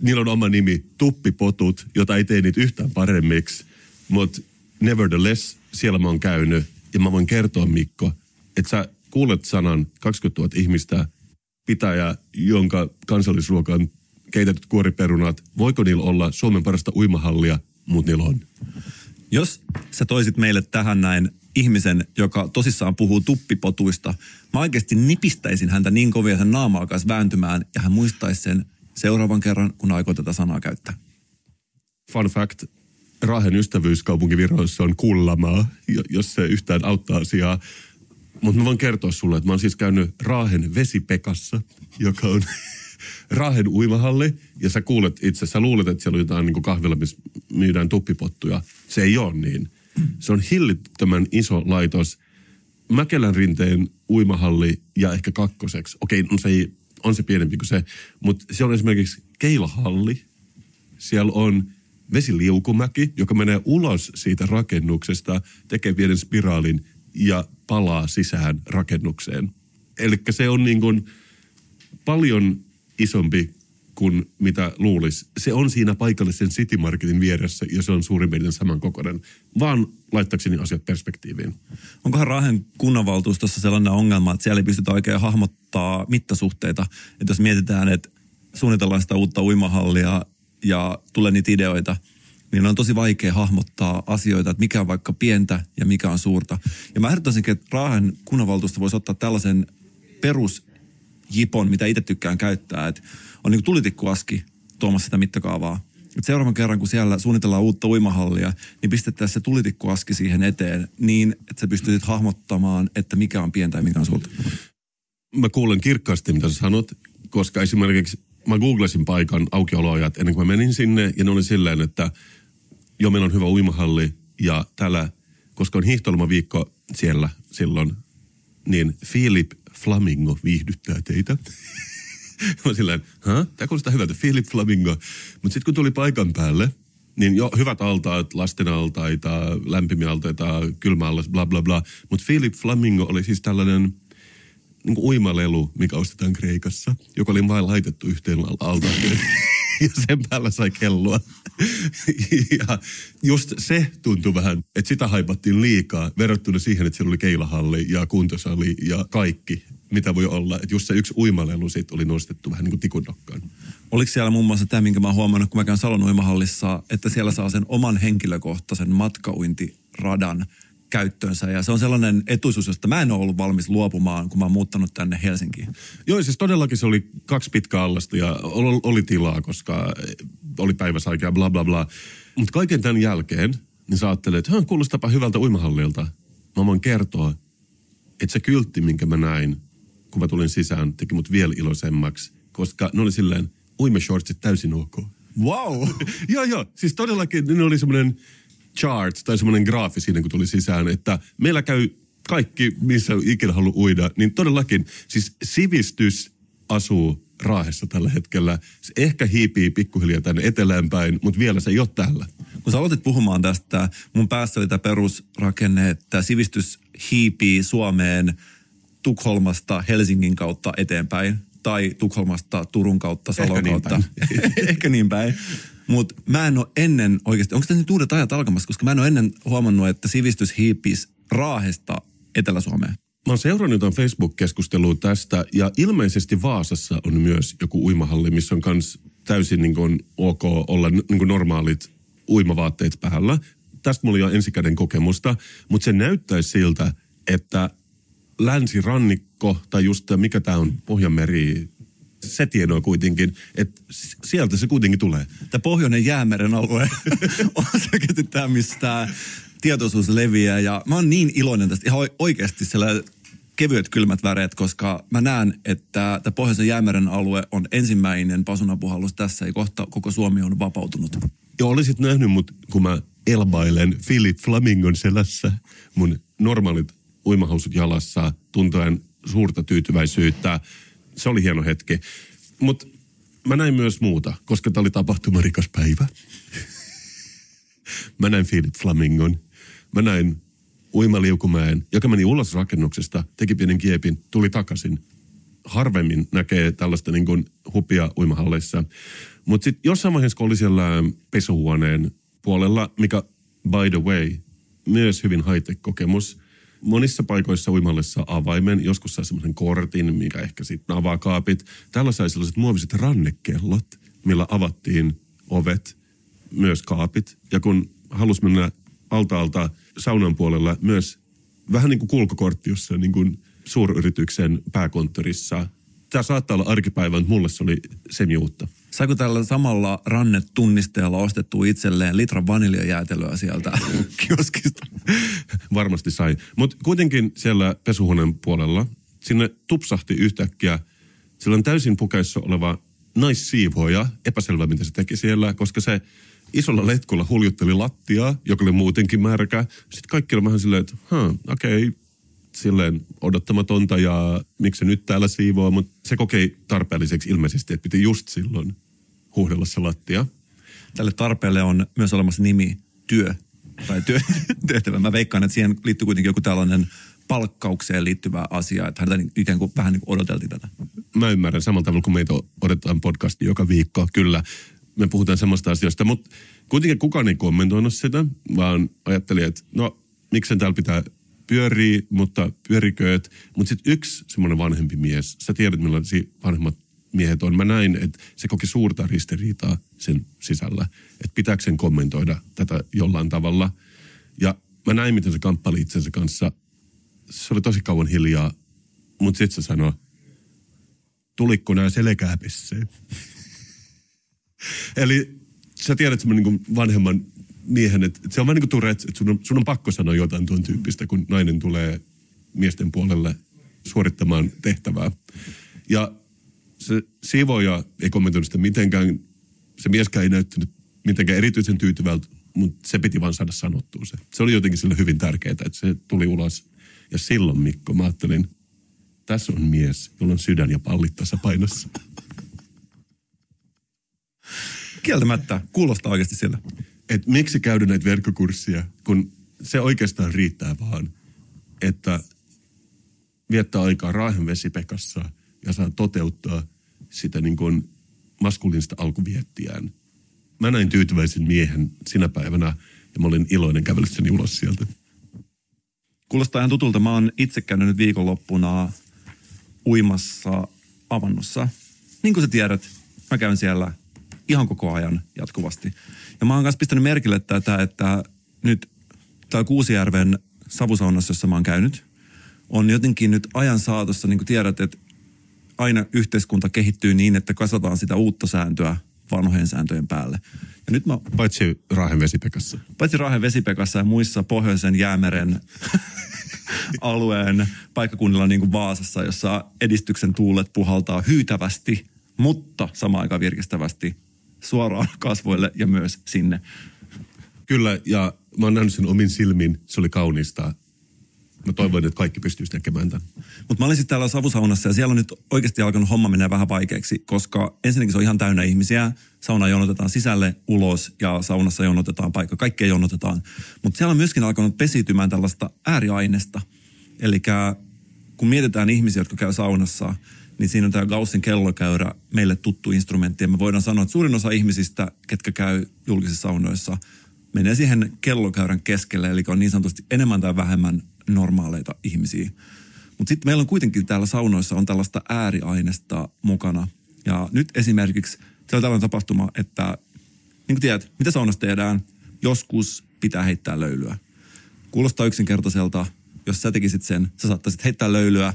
Niillä on oma nimi, tuppipotut, jota ei tee niitä yhtään paremmiksi. Mutta nevertheless, siellä mä oon käynyt. Ja mä voin kertoa, Mikko, että sä kuulet sanan 20 000 ihmistä pitäjä, jonka kansallisruoka on keitetyt kuoriperunat. Voiko niillä olla Suomen parasta uimahallia? Mutta niillä on. Jos sä toisit meille tähän näin ihmisen, joka tosissaan puhuu tuppipotuista, mä oikeasti nipistäisin häntä niin kovia sen naama alkaisi vääntymään ja hän muistaisi sen seuraavan kerran, kun aikoo tätä sanaa käyttää. Fun fact, Raahen ystävyyskaupunki Viroissa on Kullamaa, jo- jos se yhtään auttaa asiaa. Mutta mä voin kertoa sulle, että mä oon siis käynyt Raahen vesipekassa, joka on [LAUGHS] Raahen uimahalli. Ja sä kuulet itse, sä luulet, että siellä on jotain niin kahvilla, missä myydään tuppipottuja. Se ei ole niin. Se on hillittömän iso laitos. Mäkelän rinteen uimahalli ja ehkä kakkoseksi. Okei, on se, ei- on se pienempi kuin se. Mutta se on esimerkiksi keilahalli, siellä on vesiliukumäki, joka menee ulos siitä rakennuksesta, tekee pienen spiraalin ja palaa sisään rakennukseen. Eli se on niin kuin paljon isompi kuin mitä luulisi. Se on siinä paikallisen City Marketin vieressä ja se on suurin piirtein samankokoinen. Vaan laittakseni asiat perspektiiviin. Onkohan Raahen kunnanvaltuustossa sellainen ongelma, että siellä ei pystytä oikein hahmottaa mittasuhteita. Että jos mietitään, että suunnitellaan sitä uutta uimahallia ja tulee niitä ideoita, niin on tosi vaikea hahmottaa asioita, että mikä on vaikka pientä ja mikä on suurta. Ja mä ehdottaisinkin, että Raahen kunnanvaltuusto voisi ottaa tällaisen perusjipon, mitä itse tykkään käyttää, että on niin kuin tulitikkuaski tuomassa sitä mittakaavaa. Et seuraavan kerran, kun siellä suunnitellaan uutta uimahallia, niin pistettäisiin se tulitikkuaski siihen eteen niin, että sä pystyisit hahmottamaan, että mikä on pientä ja mikä on suurta. Mä kuulen kirkkaasti, mitä sä sanot, koska esimerkiksi mä googlasin paikan aukioloajat ennen kuin mä menin sinne, ja ne oli silleen, että jo meillä on hyvä uimahalli, ja täällä, koska on hiihtolomaviikko siellä silloin, niin Philip Flamingo viihdyttää teitä. [LAUGHS] mä silleen, hä? Tämä kuulostaa hyvältä, Philip Flamingo. Mutta sitten kun tuli paikan päälle, niin jo hyvät altaat, lasten altaita, lämpimiä altaita, kylmäallas, bla bla bla. Mutta Philip Flamingo oli siis tällainen niin uimalelu, mikä ostetaan Kreikassa, joka oli vain laitettu yhteen altaan. [LAUGHS] ja sen päällä sai kelloa. [LAUGHS] ja just se tuntui vähän, että sitä haipattiin liikaa verrattuna siihen, että siellä oli keilahalli ja kuntosali ja kaikki, mitä voi olla. Että just se yksi uimalelu siitä oli nostettu vähän niin kuin tikun. Oliko siellä muun muassa tämä, minkä mä oon huomannut, kun mä käyn Salon uimahallissa, että siellä saa sen oman henkilökohtaisen matkauintiradan käyttöönsä. Ja se on sellainen etuisuus, josta mä en ole ollut valmis luopumaan, kun mä oon muuttanut tänne Helsinkiin. Joo, siis todellakin se oli kaksi pitkää allasta ja oli, tilaa, koska oli päiväsaikaa, bla bla bla. Mutta kaiken tämän jälkeen, niin sä ajattelet, että "Hän, kuulostapa hyvältä uimahallilta. Mä voin kertoa, että se kyltti, minkä mä näin, kun mä tulin sisään, teki mut vielä iloisemmaksi. Koska ne oli silleen, uimashortsit täysin ok. Wow! [LAUGHS] joo, joo. Siis todellakin ne oli semmoinen chart tai semmoinen graafi siinä, kun tuli sisään, että meillä käy kaikki, missä ikinä haluaa uida, niin todellakin, siis sivistys asuu Raahessa tällä hetkellä. Se ehkä hiipii pikkuhiljaa tänne etelään päin, mutta vielä se ei ole täällä. Kun sä aloitit puhumaan tästä, mun päässä oli tämä perusrakenne, että sivistys hiipii Suomeen Tukholmasta Helsingin kautta eteenpäin tai Tukholmasta Turun kautta Salon niin kautta. [LAUGHS] Ehkä niin päin. Mutta mä en ole ennen oikeasti, onko tässä nyt uudet ajat alkamassa, koska mä en ole ennen huomannut, että sivistys hiipisi Raahesta Etelä-Suomeen. Mä oon seurannut jotain Facebook-keskustelua tästä ja ilmeisesti Vaasassa on myös joku uimahalli, missä on kans täysin niin kuin ok olla niin kuin normaalit uimavaatteet päällä. Tästä mulla ei ole ensikäden kokemusta, mutta se näyttäisi siltä, että länsirannikko tai just tämä, mikä tämä on, Pohjanmeri, se tiedoo kuitenkin, että sieltä se kuitenkin tulee. Tämä pohjoinen jäämeren alue [LAUGHS] on selkeästi tämä, mistä tämä tietoisuus leviää. Ja mä oon niin iloinen tästä ihan oikeasti siellä kevyet kylmät väreet, koska mä näen, että tämä pohjoisen jäämeren alue on ensimmäinen pasunapuhallus tässä ja kohta koko Suomi on vapautunut. Ja olisit nähnyt mut, kun mä elbailen Philip Flamingon selässä mun normaalit uimahousut jalassa, tuntuen suurta tyytyväisyyttä. Se oli hieno hetki. Mutta mä näin myös muuta, koska tämä oli tapahtumarikas päivä. [LAUGHS] mä näin Philip Flamingon. Mä näin uimaliukumäen, joka meni ulos rakennuksesta, teki pienen kiepin, tuli takaisin. Harvemmin näkee tällaista niin kuin hupia uimahalleissa. Mutta sitten jossain vaiheessa, kun oli siellä pesuhuoneen puolella, mikä by the way, myös hyvin high kokemus Monissa paikoissa uimallessa avaimen, joskus saa semmoisen kortin, mikä ehkä sitten avaa kaapit. Täällä sai sellaiset muoviset rannekellot, millä avattiin ovet, myös kaapit. Ja kun halusi mennä altaalta saunan puolella myös vähän niin kuin kulkukortti jossain niin kuin suuryrityksen pääkonttorissa. Tämä saattaa olla arkipäivä, mutta mulle se oli semiuutta. Saiko tällä samalla rannetunnisteella ostettu itselleen litran vaniljajäätelöä sieltä [LAUGHS] kioskista? Varmasti sai. Mutta kuitenkin siellä pesuhuoneen puolella sinne tupsahti yhtäkkiä on täysin pukeissa oleva naissiivoja. Epäselvä, mitä se teki siellä, koska se isolla letkulla huljutteli lattiaa, joka oli muutenkin märkä. Sitten kaikki oli vähän silleen, että okei, okay, silleen odottamatonta ja miksi se nyt täällä siivoo, mutta se kokei tarpeelliseksi ilmeisesti, että piti just silloin huuhdella se lattia. Tälle tarpeelle on myös olemassa nimi työ tai työ, [LAUGHS] tehtävä. Mä veikkaan, että siihen liittyy kuitenkin joku tällainen palkkaukseen liittyvä asia, että häntä ikään kuin vähän niin kuin odoteltiin tätä. Mä ymmärrän samalla tavalla, kun meitä odotetaan podcasti joka viikko, kyllä. Me puhutaan samasta asioista, mutta kuitenkin kukaan ei kommentoinut sitä, vaan ajatteli, että no, miksen täällä pitää pyörii, mutta pyörikööt. Mutta sitten yksi semmoinen vanhempi mies, sä tiedät millaisia vanhemmat miehet on. Mä näin, että se koki suurta ristiriitaa sen sisällä. Että pitääkö sen kommentoida tätä jollain tavalla. Ja mä näin, miten se kamppaili itsensä kanssa. Se oli tosi kauan hiljaa, mutta sitten se sanoi, tulikko nämä selkääpisseen? [LAUGHS] Eli sä tiedät semmoinen niin vanhemman miehen, että, se on vähän niin kuin Tourette's, että sun on, sun on pakko sanoa jotain tuon tyyppistä, kun nainen tulee miesten puolelle suorittamaan tehtävää. Ja se siivoja ei kommentoinut sitä mitenkään, se mieskään ei näyttänyt mitenkään erityisen tyytyvältä, mutta se piti vaan saada sanottua se. Se oli jotenkin sille hyvin tärkeää, että se tuli ulos. Ja silloin Mikko, mä ajattelin, tässä on mies, jolla on sydän ja pallit tasapainossa. Kieltämättä, kuulostaa oikeasti sillä. Et miksi käydä näitä verkkokurssia, kun se oikeastaan riittää vaan, että viettää aikaa Raahen vesipekassa ja saa toteuttaa sitä niin kuin maskuliinista alkuviettiään. Mä näin tyytyväisen miehen sinä päivänä ja mä olin iloinen kävellessäni ulos sieltä. Kuulostaa ihan tutulta. Mä oon itse käynyt nyt viikonloppuna uimassa avannossa. Niin kuin sä tiedät, mä käyn siellä ihan koko ajan jatkuvasti. Ja mä oon myös pistänyt merkille tätä, että nyt täällä Kuusijärven savusaunassa, jossa mä oon käynyt, on jotenkin nyt ajan saatossa, niin kuin tiedät, että aina yhteiskunta kehittyy niin, että kasataan sitä uutta sääntöä vanhojen sääntöjen päälle. Ja nyt mä, paitsi Raahen vesipekassa. Paitsi Raahen vesipekassa ja muissa pohjoisen jäämeren [LAUGHS] alueen paikkakunnilla niin kuin Vaasassa, jossa edistyksen tuulet puhaltaa hyytävästi, mutta samaan aikaan virkistävästi suoraan [LAUGHS] kasvoille ja myös sinne. Kyllä, ja mä oon nähnyt sen omin silmin. Se oli kaunista. Mä toivon, että kaikki pystyisi näkemään tämän. Mutta mä olin sitten täällä savusaunassa ja siellä on nyt oikeasti alkanut homma mennä vähän vaikeaksi, koska ensinnäkin se on ihan täynnä ihmisiä. Sauna jonotetaan sisälle, ulos ja saunassa jonotetaan paikka. Kaikkea jonotetaan. Mutta siellä on myöskin alkanut pesiytymään tällaista ääriainesta. Eli kun mietitään ihmisiä, jotka käy saunassa, niin siinä on tämä Gaussin kellokäyrä meille tuttu instrumentti. Ja me voidaan sanoa, että suurin osa ihmisistä, ketkä käy julkisissa saunoissa, menee siihen kellokäyrän keskelle, eli on niin sanotusti enemmän tai vähemmän normaaleita ihmisiä. Mutta sitten meillä on kuitenkin täällä saunoissa on tällaista ääriainesta mukana. Ja nyt esimerkiksi se on tällainen tapahtuma, että niin kuin tiedät, mitä saunassa tehdään, joskus pitää heittää löylyä. Kuulostaa yksinkertaiselta, jos sä tekisit sen, sä saattaisit heittää löylyä,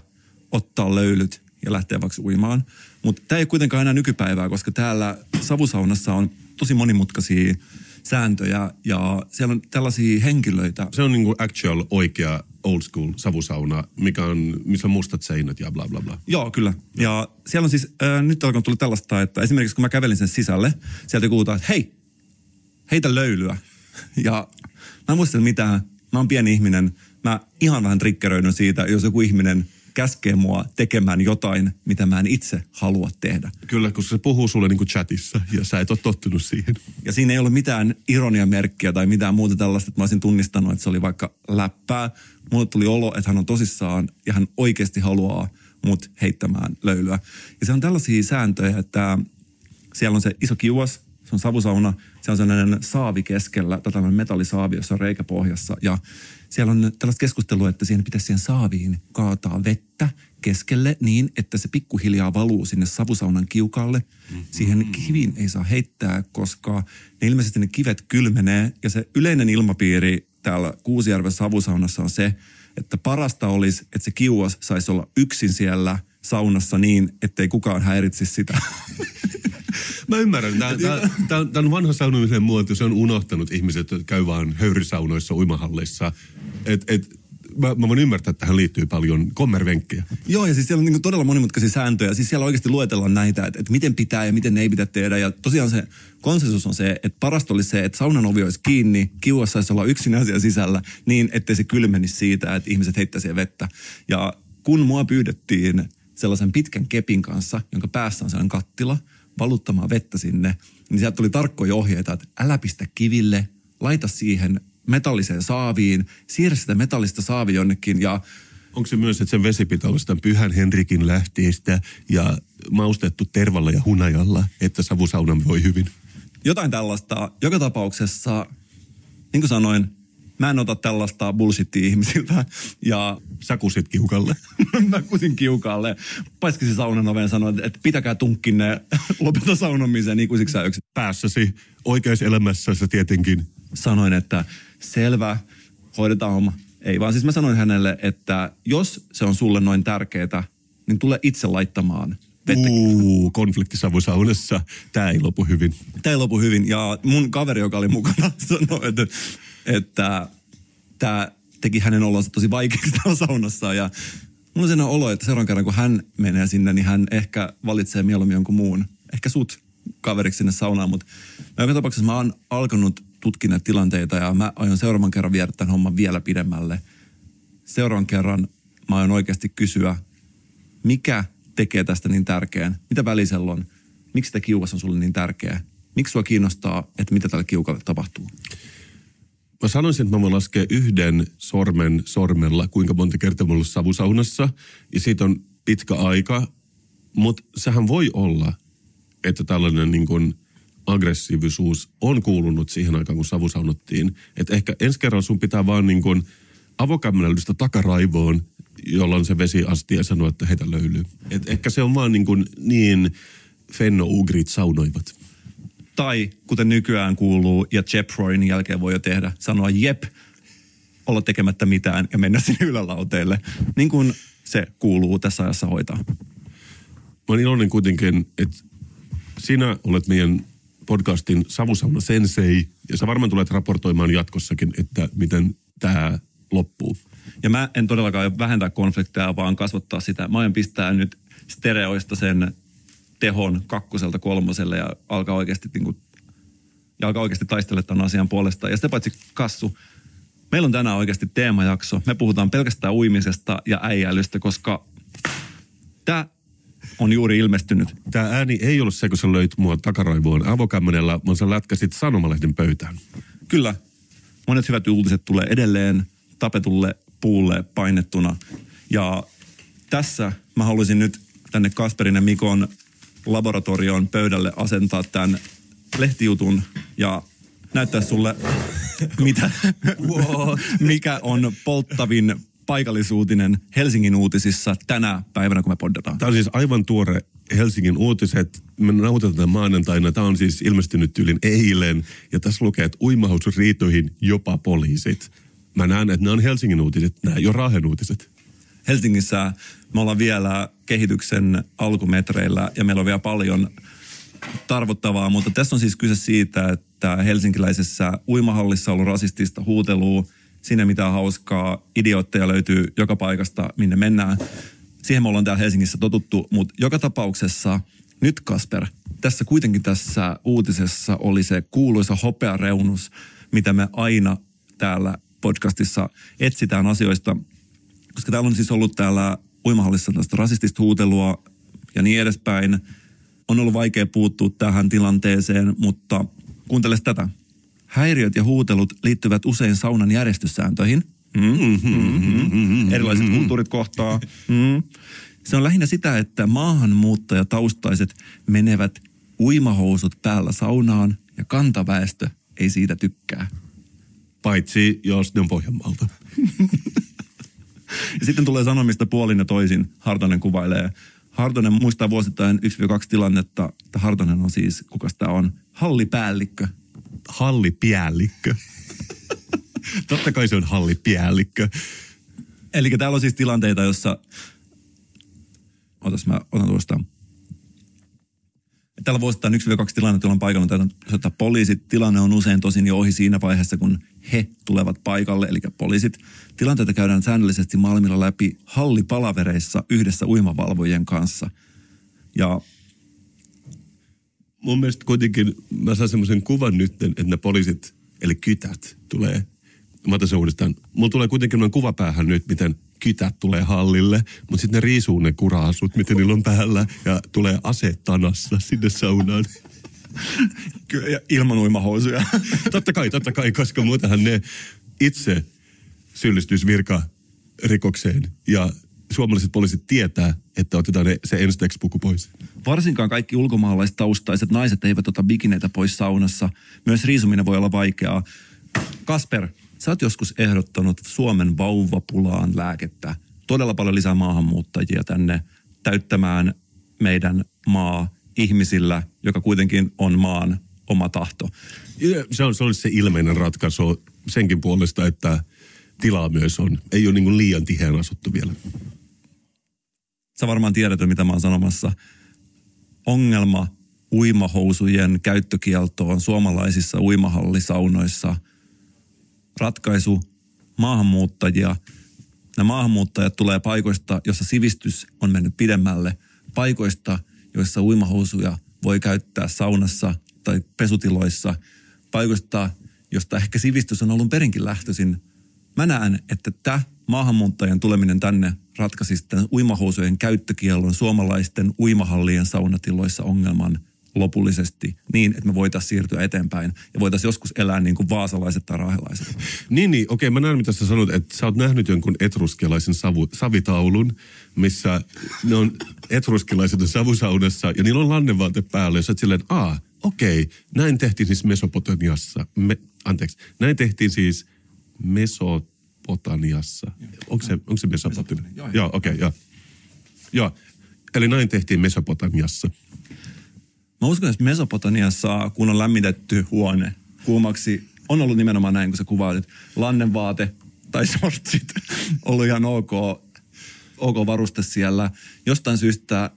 ottaa löylyt ja lähteä vaikka uimaan. Mutta tämä ei kuitenkaan enää nykypäivää, koska täällä savusaunassa on tosi monimutkaisia sääntöjä ja siellä on tällaisia henkilöitä. Se on niinku actual oikea old school savusauna, mikä on, missä on mustat seinät ja bla bla bla. Joo, kyllä. Ja siellä on siis, äh, nyt alkanut tulla tällaista, että esimerkiksi kun mä kävelin sen sisälle, sieltä kuulutaan, että hei, heitä löylyä. Ja mä en muista mitään. Mä oon pieni ihminen. Mä ihan vähän triggeröidyn siitä, jos joku ihminen käskee mua tekemään jotain, mitä mä en itse halua tehdä. Kyllä, koska se puhuu sulle niin kuin chatissa ja sä et ole tottunut siihen. Ja siinä ei ole mitään ironiamerkkiä tai mitään muuta tällaista, että mä olisin tunnistanut, että se oli vaikka läppää. Mulle tuli olo, että hän on tosissaan ja hän oikeasti haluaa mut heittämään löylyä. Ja se on tällaisia sääntöjä, että siellä on se iso kiuas, se on savusauna, se on sellainen saavi keskellä, tällainen metallisaavi, jossa on reikä pohjassa. Ja siellä on tällaista keskustelua, että siihen pitäisi siihen saaviin kaataa vettä keskelle niin, että se pikkuhiljaa valuu sinne savusaunan kiukalle. Mm-hmm. Siihen kiviin ei saa heittää, koska ne ilmeisesti ne kivet kylmenee ja se yleinen ilmapiiri täällä Kuusijärven savusaunassa on se, että parasta olisi, että se kiuas saisi olla yksin siellä saunassa niin, ettei kukaan häiritsisi sitä. [LAUGHS] [LAUGHS] Mä ymmärrän. Tämä on vanha saunomisen muoto. Se on unohtanut ihmiset, jotka käy vaan höyrysaunoissa, uimahalleissa. Et, et, mä, mä voin ymmärtää, että tähän liittyy paljon kommervenkkejä. Joo, ja siis siellä on niin todella monimutkaisia sääntöjä. Siis siellä oikeasti luetellaan näitä, että, että miten pitää ja miten ei pitää tehdä. Ja tosiaan se konsensus on se, että parasta olisi se, että saunan ovi olisi kiinni, kiuas saisi olla yksin asia sisällä, niin ettei se kylmenisi siitä, että ihmiset heittäisi vettä. Ja kun mua pyydettiin sellaisen pitkän kepin kanssa, jonka päässä on sellainen kattila, valuttamaan vettä sinne, niin sieltä tuli tarkkoja ohjeita, että älä pistä kiville, laita siihen metalliseen saaviin, siirrä sitä metallista saavi jonnekin ja Onko se myös, että sen vesi pitää olla sitä Pyhän Henrikin lähteistä ja maustettu tervalla ja hunajalla, että savusauna voi hyvin? Jotain tällaista. Joka tapauksessa, niin kuin sanoin, mä en ota tällaista bullshittia ihmisiltä. Ja Sä kusit kiukalle. [LAUGHS] mä kusin kiukalle. Paiskisin saunan oveen ja sanoin, että pitäkää tunkkinne, [LAUGHS] lopeta saunomisen, niin kusiksi sä yksin. Päässäsi, oikeassa elämässä sä tietenkin. Sanoin, että selvä, hoidetaan homma. Ei vaan siis mä sanoin hänelle, että jos se on sulle noin tärkeää, niin tule itse laittamaan vettä. Uu, konfliktisavusaunassa. Tää ei lopu hyvin. Tämä ei lopu hyvin. Ja mun kaveri, joka oli mukana, [LAUGHS] sanoi, että, että tämä teki hänen olonsa tosi vaikeaksi täällä saunassa. Ja mulla on olo, että seuraavan kerran kun hän menee sinne, niin hän ehkä valitsee mieluummin jonkun muun. Ehkä sut kaveriksi sinne saunaan, mutta mä joka tapauksessa mä oon alkanut tutkia tilanteita ja mä aion seuraavan kerran viedä tämän homman vielä pidemmälle. Seuraavan kerran mä aion oikeasti kysyä, mikä tekee tästä niin tärkeän? Mitä välisellä on? Miksi tämä kiuas on sulle niin tärkeä? Miksi sua kiinnostaa, että mitä tällä kiukalle tapahtuu? Mä sanoisin, että mä voin laskea yhden sormen sormella, kuinka monta kertaa mä ollut savusaunassa. Ja siitä on pitkä aika. Mutta sehän voi olla, että tällainen niin kuin aggressiivisuus on kuulunut siihen aikaan, kun savusaunottiin. Että ehkä ensi kerralla sun pitää vaan niin kuin avokämmenellystä takaraivoon, jolloin se vesi asti ja sanoa, että heitä löylyy. Et ehkä se on vaan niin, kuin niin fenno-ugrit saunoivat. Tai kuten nykyään kuuluu ja Jep Roynin jälkeen voi jo tehdä, sanoa jep, olla tekemättä mitään ja mennä [LAUGHS] sinne ylälauteille. Niin kuin se kuuluu tässä ajassa hoitaa. Mä oon iloinen kuitenkin, että sinä olet meidän podcastin savusauna sensei, ja sä varmaan tulet raportoimaan jatkossakin, että miten tämä loppuu. Ja mä en todellakaan vähentää konflikteja, vaan kasvattaa sitä. Mä aion pistää nyt stereoista sen tehon kakkoselta kolmoselle ja alkaa oikeasti, niin kuin, ja alkaa oikeasti taistella tämän asian puolesta. Ja sitä paitsi Kassu, meillä on tänään oikeasti teemajakso. Me puhutaan pelkästään uimisesta ja äijäilystä, koska tämä on juuri ilmestynyt. Tämä ääni ei ollut se, kun sä löit mua takaraivoon avokämmenellä, vaan sä lätkäsit sanomalehden pöytään. Kyllä, monet hyvät uutiset tulee edelleen tapetulle puulle painettuna. Ja tässä mä haluaisin nyt tänne Kasperin ja Mikon laboratorion pöydälle asentaa tämän lehtijutun ja näyttää sulle, mitä, mikä on polttavin paikallisuutinen Helsingin uutisissa tänä päivänä, kun me poddataan. Tämä on siis aivan tuore Helsingin uutiset. Me nautetaan maanantaina. Tämä on siis ilmestynyt tyylin eilen. Ja tässä lukee, että uimahoususriitoihin jopa poliisit. Mä näen, että nämä on Helsingin uutiset, nämä ei ole Raahen uutiset. Helsingissä me ollaan vielä kehityksen alkumetreillä ja meillä on vielä paljon tarvottavaa, mutta tässä on siis kyse siitä, että helsinkiläisessä uimahallissa on ollut rasistista huutelua, sinne mitään hauskaa, idiootteja löytyy joka paikasta, minne mennään. Siihen me ollaan täällä Helsingissä totuttu, mutta joka tapauksessa nyt Kasper, tässä kuitenkin tässä uutisessa oli se kuuluisa hopeareunus, mitä me aina täällä podcastissa etsitään asioista. Koska täällä on siis ollut täällä uimahallissa tästä rasistista huutelua ja niin edespäin. On ollut vaikea puuttua tähän tilanteeseen, mutta kuuntele tätä. Häiriöt ja huutelut liittyvät usein saunan järjestyssääntöihin. Mm-hmm. Erilaiset kulttuurit kohtaa. Mm. Se on lähinnä sitä, että maahanmuuttajataustaiset menevät uimahousut päällä saunaan ja kantaväestö ei siitä tykkää. Paitsi jos ne on Pohjanmaalta. [LAUGHS] ja sitten tulee sanomista puolin ja toisin. Hartonen kuvailee. Hartonen muistaa vuosittain 1-2 tilannetta, että Hartonen on siis, kuka tämä on, hallipäällikkö. Hallipiällikkö. [LAUGHS] Totta kai se on hallipiällikkö. Eli täällä on siis tilanteita, jossa... Otas mä otan tuosta. Täällä vuosittain 1-2 tilannetta, jolla on paikalla että poliisit. Tilanne on usein tosin jo ohi siinä vaiheessa, kun he tulevat paikalle, eli poliisit. Tilanteita käydään säännöllisesti Malmilla läpi hallipalavereissa yhdessä uimavalvojien kanssa. Ja mun mielestä kuitenkin mä saan semmoisen kuvan nyt, että ne poliisit, eli kytät, tulee mä otan sen uudestaan. Mulla tulee kuitenkin noin kuvapäähän nyt, miten kytät tulee hallille, mutta sitten ne riisuu ne kuraasut, miten niillä on päällä, ja tulee aseet tanassa sinne saunaan. Kyllä, ilman uimahousuja. totta kai, totta kai, koska muutenhan ne itse syyllistyisi virkarikokseen, ja suomalaiset poliisit tietää, että otetaan ne, se enstex-puku pois. Varsinkaan kaikki ulkomaalaistaustaiset naiset eivät ota bikineitä pois saunassa. Myös riisuminen voi olla vaikeaa. Kasper, Sä oot joskus ehdottanut Suomen vauvapulaan lääkettä. Todella paljon lisää maahanmuuttajia tänne täyttämään meidän maa ihmisillä, joka kuitenkin on maan oma tahto. Se, on, se olisi se ilmeinen ratkaisu senkin puolesta, että tilaa myös on. Ei ole niin liian tiheän asuttu vielä. Sä varmaan tiedät, mitä mä oon sanomassa. Ongelma uimahousujen käyttökieltoon suomalaisissa uimahallisaunoissa – ratkaisu maahanmuuttajia. Nämä maahanmuuttajat tulee paikoista, jossa sivistys on mennyt pidemmälle. Paikoista, joissa uimahousuja voi käyttää saunassa tai pesutiloissa. Paikoista, josta ehkä sivistys on ollut perinkin lähtöisin. Mä näen, että tämä maahanmuuttajien tuleminen tänne ratkaisi tämän uimahousujen käyttökiellon suomalaisten uimahallien saunatiloissa ongelman – lopullisesti niin, että me voitaisiin siirtyä eteenpäin ja voitaisiin joskus elää niin kuin vaasalaiset tai raahelaiset. Niin, niin okei, mä näen mitä sä sanot, että sä oot nähnyt jonkun etruskialaisen savu, savitaulun, missä ne on etruskilaiset on savusaunassa ja niillä on lannevaate päällä ja sä silleen, aa, okei, näin tehtiin siis Mesopotamiassa, me, anteeksi, näin tehtiin siis Mesopotamiassa. Onko se, onko se Mesopotamia? Joo, joo okei, okay, joo. Joo, eli näin tehtiin Mesopotamiassa. Mä uskon, että Mesopotamiassa, kun on lämmitetty huone kuumaksi, on ollut nimenomaan näin, kun sä kuvailit. Lannenvaate tai [LAUGHS] sortsit ollut ihan ok, ok varuste siellä. Jostain syystä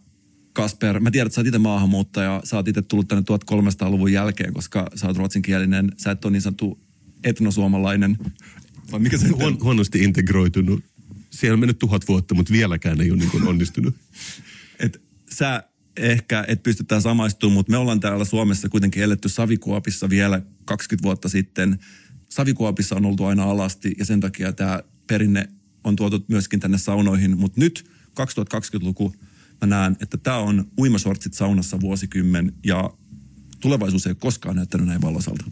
Kasper, mä tiedän, että sä oot itse maahanmuuttaja, sä oot itse tullut tänne 1300-luvun jälkeen, koska sä oot ruotsinkielinen, sä et ole niin sanottu etnosuomalainen. Vai mikä se Huon, huonosti integroitunut. Siellä on mennyt tuhat vuotta, mutta vieläkään ei ole niin onnistunut. Et sä ehkä et pystytään samaistumaan, mutta me ollaan täällä Suomessa kuitenkin eletty Savikuopissa vielä 20 vuotta sitten. Savikuopissa on oltu aina alasti ja sen takia tämä perinne on tuotu myöskin tänne saunoihin. Mutta nyt 2020-luku mä näen, että tämä on uimasortsit saunassa vuosikymmen ja tulevaisuus ei ole koskaan näyttänyt näin valosalta.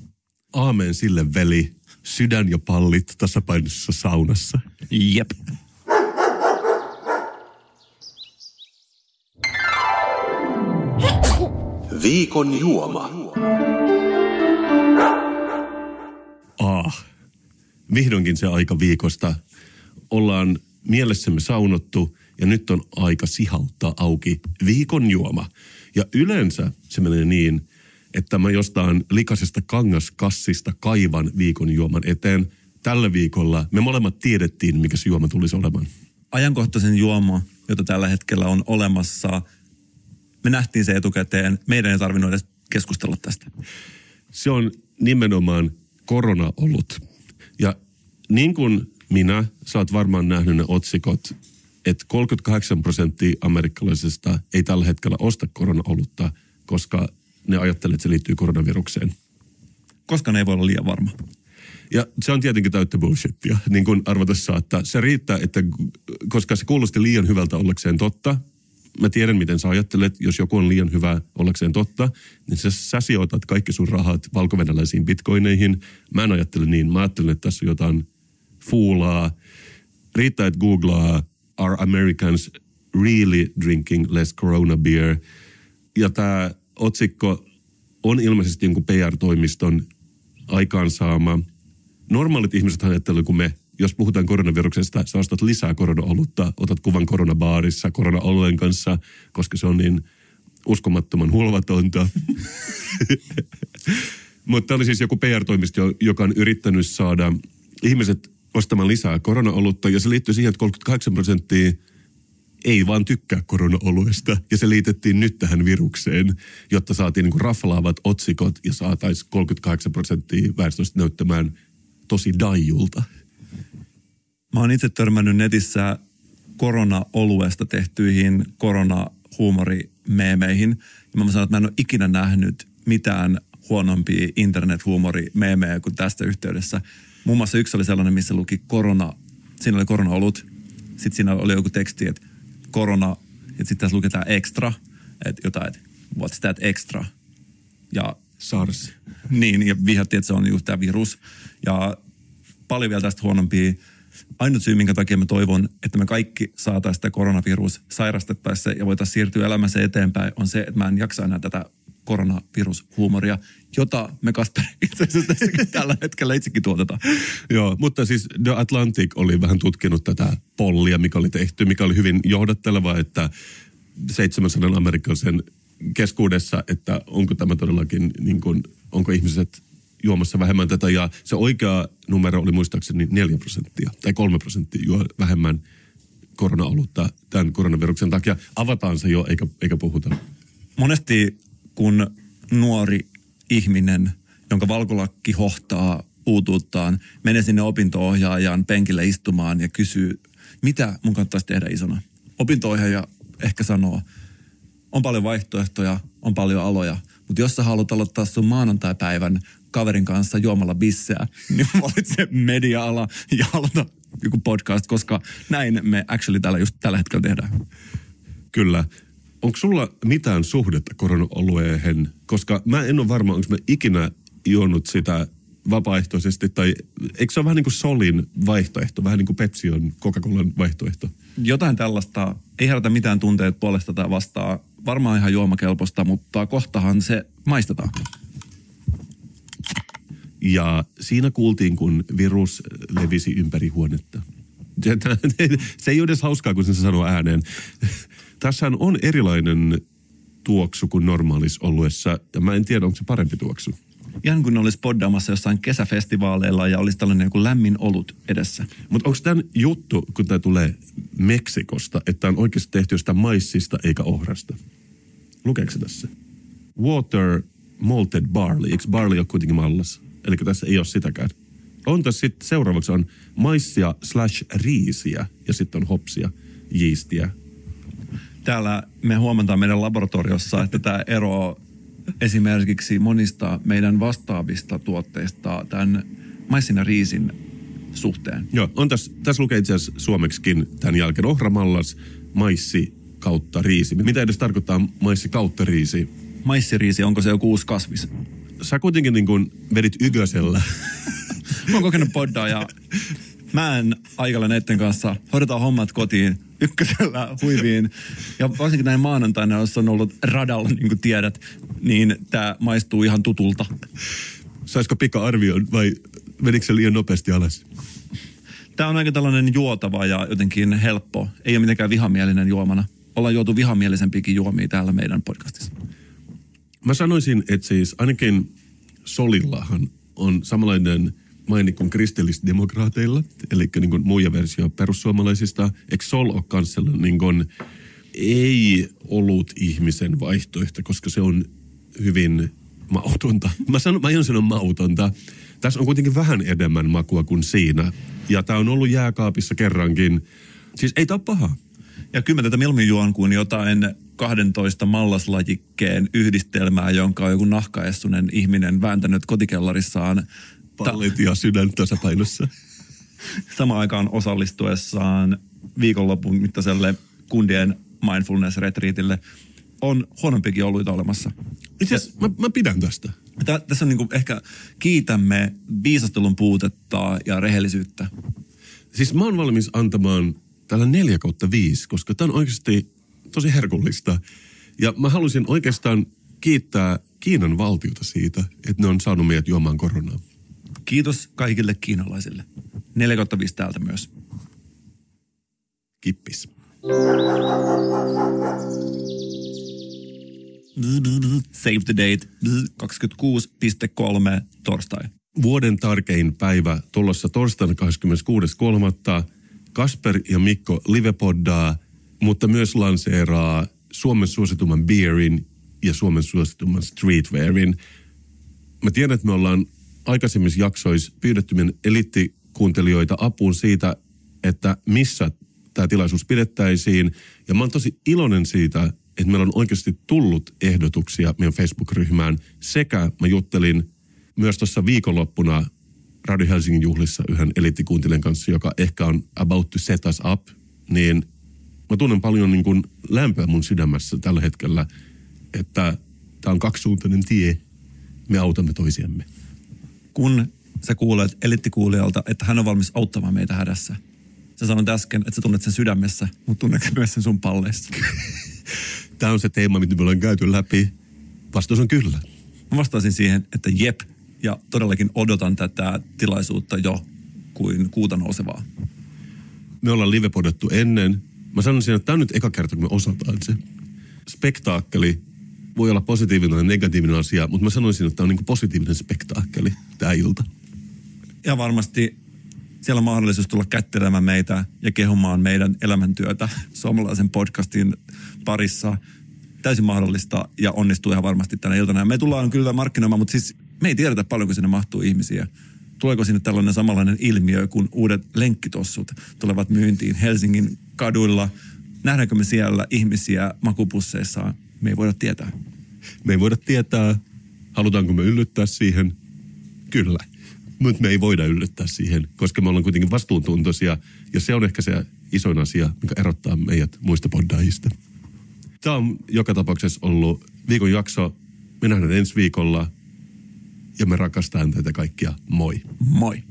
Aamen sille veli. Sydän ja pallit tasapainossa saunassa. Jep. Viikon juoma. Ah, vihdoinkin se aika viikosta. Ollaan mielessämme saunottu ja nyt on aika sihauttaa auki viikon juoma. Ja yleensä se menee niin, että mä jostain likaisesta kangaskassista kaivan viikon juoman eteen. Tällä viikolla me molemmat tiedettiin, mikä se juoma tulisi olemaan. Ajankohtaisen juoma, jota tällä hetkellä on olemassa – me nähtiin se etukäteen. Meidän ei tarvinnut edes keskustella tästä. Se on nimenomaan korona ollut. Ja niin kuin minä, sä oot varmaan nähnyt ne otsikot, että 38 prosenttia amerikkalaisista ei tällä hetkellä osta korona-olutta, koska ne ajattelee, että se liittyy koronavirukseen. Koska ne ei voi olla liian varma. Ja se on tietenkin täyttä bullshittia, niin kuin arvata saattaa. Se riittää, että koska se kuulosti liian hyvältä ollakseen totta, mä tiedän, miten sä ajattelet, jos joku on liian hyvä ollakseen totta, niin sä, sä sijoitat kaikki sun rahat valkovenäläisiin bitcoineihin. Mä en ajattele niin. Mä ajattelen, että tässä on jotain fuulaa. Riittää, että googlaa Are Americans really drinking less corona beer? Ja tämä otsikko on ilmeisesti jonkun PR-toimiston aikaansaama. Normaalit ihmiset ajattelevat, kun me jos puhutaan koronaviruksesta, sä ostat lisää koronaolutta, otat kuvan koronabaarissa koronaoluen kanssa, koska se on niin uskomattoman hulvatonta. [LAUGHS] Mutta oli siis joku PR-toimisto, joka on yrittänyt saada ihmiset ostamaan lisää koronaolutta, ja se liittyy siihen, että 38 prosenttia ei vaan tykkää koronaoluesta. Ja se liitettiin nyt tähän virukseen, jotta saatiin niin raflaavat otsikot ja saataisiin 38 prosenttia väestöstä näyttämään tosi daijulta. Mä oon itse törmännyt netissä korona-oluesta tehtyihin korona-huumorimeemeihin. Ja mä sanon, että mä en ole ikinä nähnyt mitään huonompia internet-huumorimeemejä kuin tästä yhteydessä. Muun muassa yksi oli sellainen, missä luki korona, siinä oli korona-olut. Sitten siinä oli joku teksti, että korona, ja sitten tässä luketaan extra, että jotain, että what's that extra? Ja SARS. Niin, ja vihjattiin, että se on just tämä virus. Ja paljon vielä tästä huonompia ainut syy, minkä takia mä toivon, että me kaikki saataisiin sitä koronavirus sairastettaessa ja voitaisiin siirtyä elämässä eteenpäin, on se, että mä en jaksa enää tätä koronavirushuumoria, jota me Kasper [LAUGHS] itse asiassa [LAUGHS] tällä hetkellä itsekin tuotetaan. Joo, mutta siis The Atlantic oli vähän tutkinut tätä pollia, mikä oli tehty, mikä oli hyvin johdatteleva, että 700 amerikkalaisen keskuudessa, että onko tämä todellakin, niin kuin, onko ihmiset juomassa vähemmän tätä ja se oikea numero oli muistaakseni 4 prosenttia tai 3 prosenttia juo vähemmän korona-olutta tämän koronaviruksen takia. Avataan se jo eikä, eikä puhuta. Monesti kun nuori ihminen, jonka valkolakki hohtaa uutuuttaan, menee sinne opinto-ohjaajan penkille istumaan ja kysyy, mitä mun kannattaisi tehdä isona. Opinto-ohjaaja ehkä sanoo, on paljon vaihtoehtoja, on paljon aloja, mutta jos sä haluat aloittaa sun maanantai-päivän kaverin kanssa juomalla bisseä, niin valitse media-ala ja aloita joku podcast, koska näin me actually täällä just tällä hetkellä tehdään. Kyllä. Onko sulla mitään suhdetta korona-olueen? Koska mä en ole varma, onko mä ikinä juonut sitä vapaaehtoisesti, tai eikö se ole vähän niin kuin Solin vaihtoehto, vähän niin kuin Pepsi on Coca-Colan vaihtoehto? Jotain tällaista, ei herätä mitään tunteet puolesta tai vastaa. Varmaan ihan juomakelpoista, mutta kohtahan se maistetaan. Ja siinä kuultiin, kun virus levisi ympäri huonetta. [LAUGHS] Se ei ole edes hauskaa, kun se sanoo ääneen. Tässä on erilainen tuoksu kuin normaalis oluessa. Ja mä en tiedä, onko se parempi tuoksu. Ihan kun olisi poddaamassa jossain kesäfestivaaleilla ja olisi tällainen joku lämmin olut edessä. Mutta onko tämä juttu, kun tämä tulee Meksikosta, että on oikeasti tehty jostain maissista eikä ohrasta? Lukeeko se tässä? Water malted barley. Eikö barley ole kuitenkin mallas? Eli tässä ei ole sitäkään. On tässä sitten seuraavaksi on maissia slash riisiä ja sitten on hopsia, jiistiä. Täällä me huomataan meidän laboratoriossa, että tämä ero esimerkiksi monista meidän vastaavista tuotteista tämän maissin ja riisin suhteen. Joo, on tässä, tässä lukee itse asiassa suomeksikin tämän jälkeen ohramallas, maissi kautta riisi. Mitä edes tarkoittaa maissi kautta riisi? Maissiriisi, onko se joku uusi kasvis? sä kuitenkin niin kuin vedit ykösellä. [LAUGHS] Mä oon kokenut poddaa ja [LAUGHS] mä en aikalla näiden kanssa. Hoidetaan hommat kotiin ykkösellä huiviin. Ja varsinkin näin maanantaina, jos on ollut radalla, niin kuin tiedät, niin tämä maistuu ihan tutulta. Saisiko pika arvioon vai menikö se liian nopeasti alas? Tämä on aika tällainen juotava ja jotenkin helppo. Ei ole mitenkään vihamielinen juomana. Ollaan juotu vihamielisempikin juomia täällä meidän podcastissa. Mä sanoisin, että siis ainakin Solillahan on samanlainen maini kuin kristillisdemokraateilla, eli niin kuin muija versio perussuomalaisista. Eikö Sol ole myös niin kuin ei ollut ihmisen vaihtoehto, koska se on hyvin mautonta. Mä, sanon, mä en sano mautonta. Tässä on kuitenkin vähän enemmän makua kuin siinä. Ja tämä on ollut jääkaapissa kerrankin. Siis ei tämä paha. Ja kyllä mä tätä mieluummin juon kuin jotain 12 mallaslajikkeen yhdistelmää, jonka on joku nahkaessunen ihminen vääntänyt kotikellarissaan pallit ja sydän tasapainossa. [LAUGHS] Samaan aikaan osallistuessaan viikonlopun mittaiselle kundien mindfulness-retriitille on huonompikin oluita olemassa. Itse asiassa mä, mä pidän tästä. Tää, tässä on niinku ehkä kiitämme viisastelun puutetta ja rehellisyyttä. Siis mä oon valmis antamaan tällä 4 kautta 5, koska tämä on oikeasti tosi herkullista. Ja mä haluaisin oikeastaan kiittää Kiinan valtiota siitä, että ne on saanut meidät juomaan koronaa. Kiitos kaikille kiinalaisille. 4 kautta 5 täältä myös. Kippis. Save the date 26.3 torstai. Vuoden tärkein päivä tulossa torstaina 26.3. Kasper ja Mikko livepoddaa, mutta myös lanseeraa Suomen suositumman beerin ja Suomen suositumman streetwearin. Mä tiedän, että me ollaan aikaisemmissa jaksoissa pyydetty meidän eliittikuuntelijoita apuun siitä, että missä tämä tilaisuus pidettäisiin. Ja mä oon tosi iloinen siitä, että meillä on oikeasti tullut ehdotuksia meidän Facebook-ryhmään. Sekä mä juttelin myös tuossa viikonloppuna Radio Helsingin juhlissa yhden eliittikuuntelijan kanssa, joka ehkä on about to set us up, niin mä tunnen paljon niin kuin lämpöä mun sydämessä tällä hetkellä, että tämä on kaksisuuntainen tie. Me autamme toisiamme. Kun sä kuulet elittikuulijalta, että hän on valmis auttamaan meitä hädässä. Sä sanoit äsken, että sä tunnet sen sydämessä, mutta tunnet myös sen sun palleissa. [LAUGHS] Tämä on se teema, mitä me ollaan käyty läpi. Vastaus on kyllä. Mä vastaisin siihen, että jep, ja todellakin odotan tätä tilaisuutta jo kuin kuuta nousevaa. Me ollaan livepodettu ennen. Mä sanoisin, että tämä on nyt eka kerta, kun me osataan se. Spektaakkeli voi olla positiivinen ja negatiivinen asia, mutta mä sanoisin, että tämä on niin positiivinen spektaakkeli tämä ilta. Ja varmasti siellä on mahdollisuus tulla kättelemään meitä ja kehumaan meidän elämäntyötä suomalaisen podcastin parissa. Täysin mahdollista ja onnistuu ihan varmasti tänä iltana. Me tullaan kyllä markkinoimaan, mutta siis me ei tiedetä paljonko sinne mahtuu ihmisiä. Tuleeko sinne tällainen samanlainen ilmiö, kun uudet lenkkitossut tulevat myyntiin Helsingin kaduilla? Nähdäänkö me siellä ihmisiä makupusseissaan? Me ei voida tietää. Me ei voida tietää, halutaanko me yllyttää siihen. Kyllä. Mutta me ei voida yllyttää siihen, koska me ollaan kuitenkin vastuuntuntoisia. Ja se on ehkä se isoin asia, mikä erottaa meidät muista poddaajista. Tämä on joka tapauksessa ollut viikon jakso. Me nähdään ensi viikolla ja me rakastamme teitä kaikkia. Moi. Moi.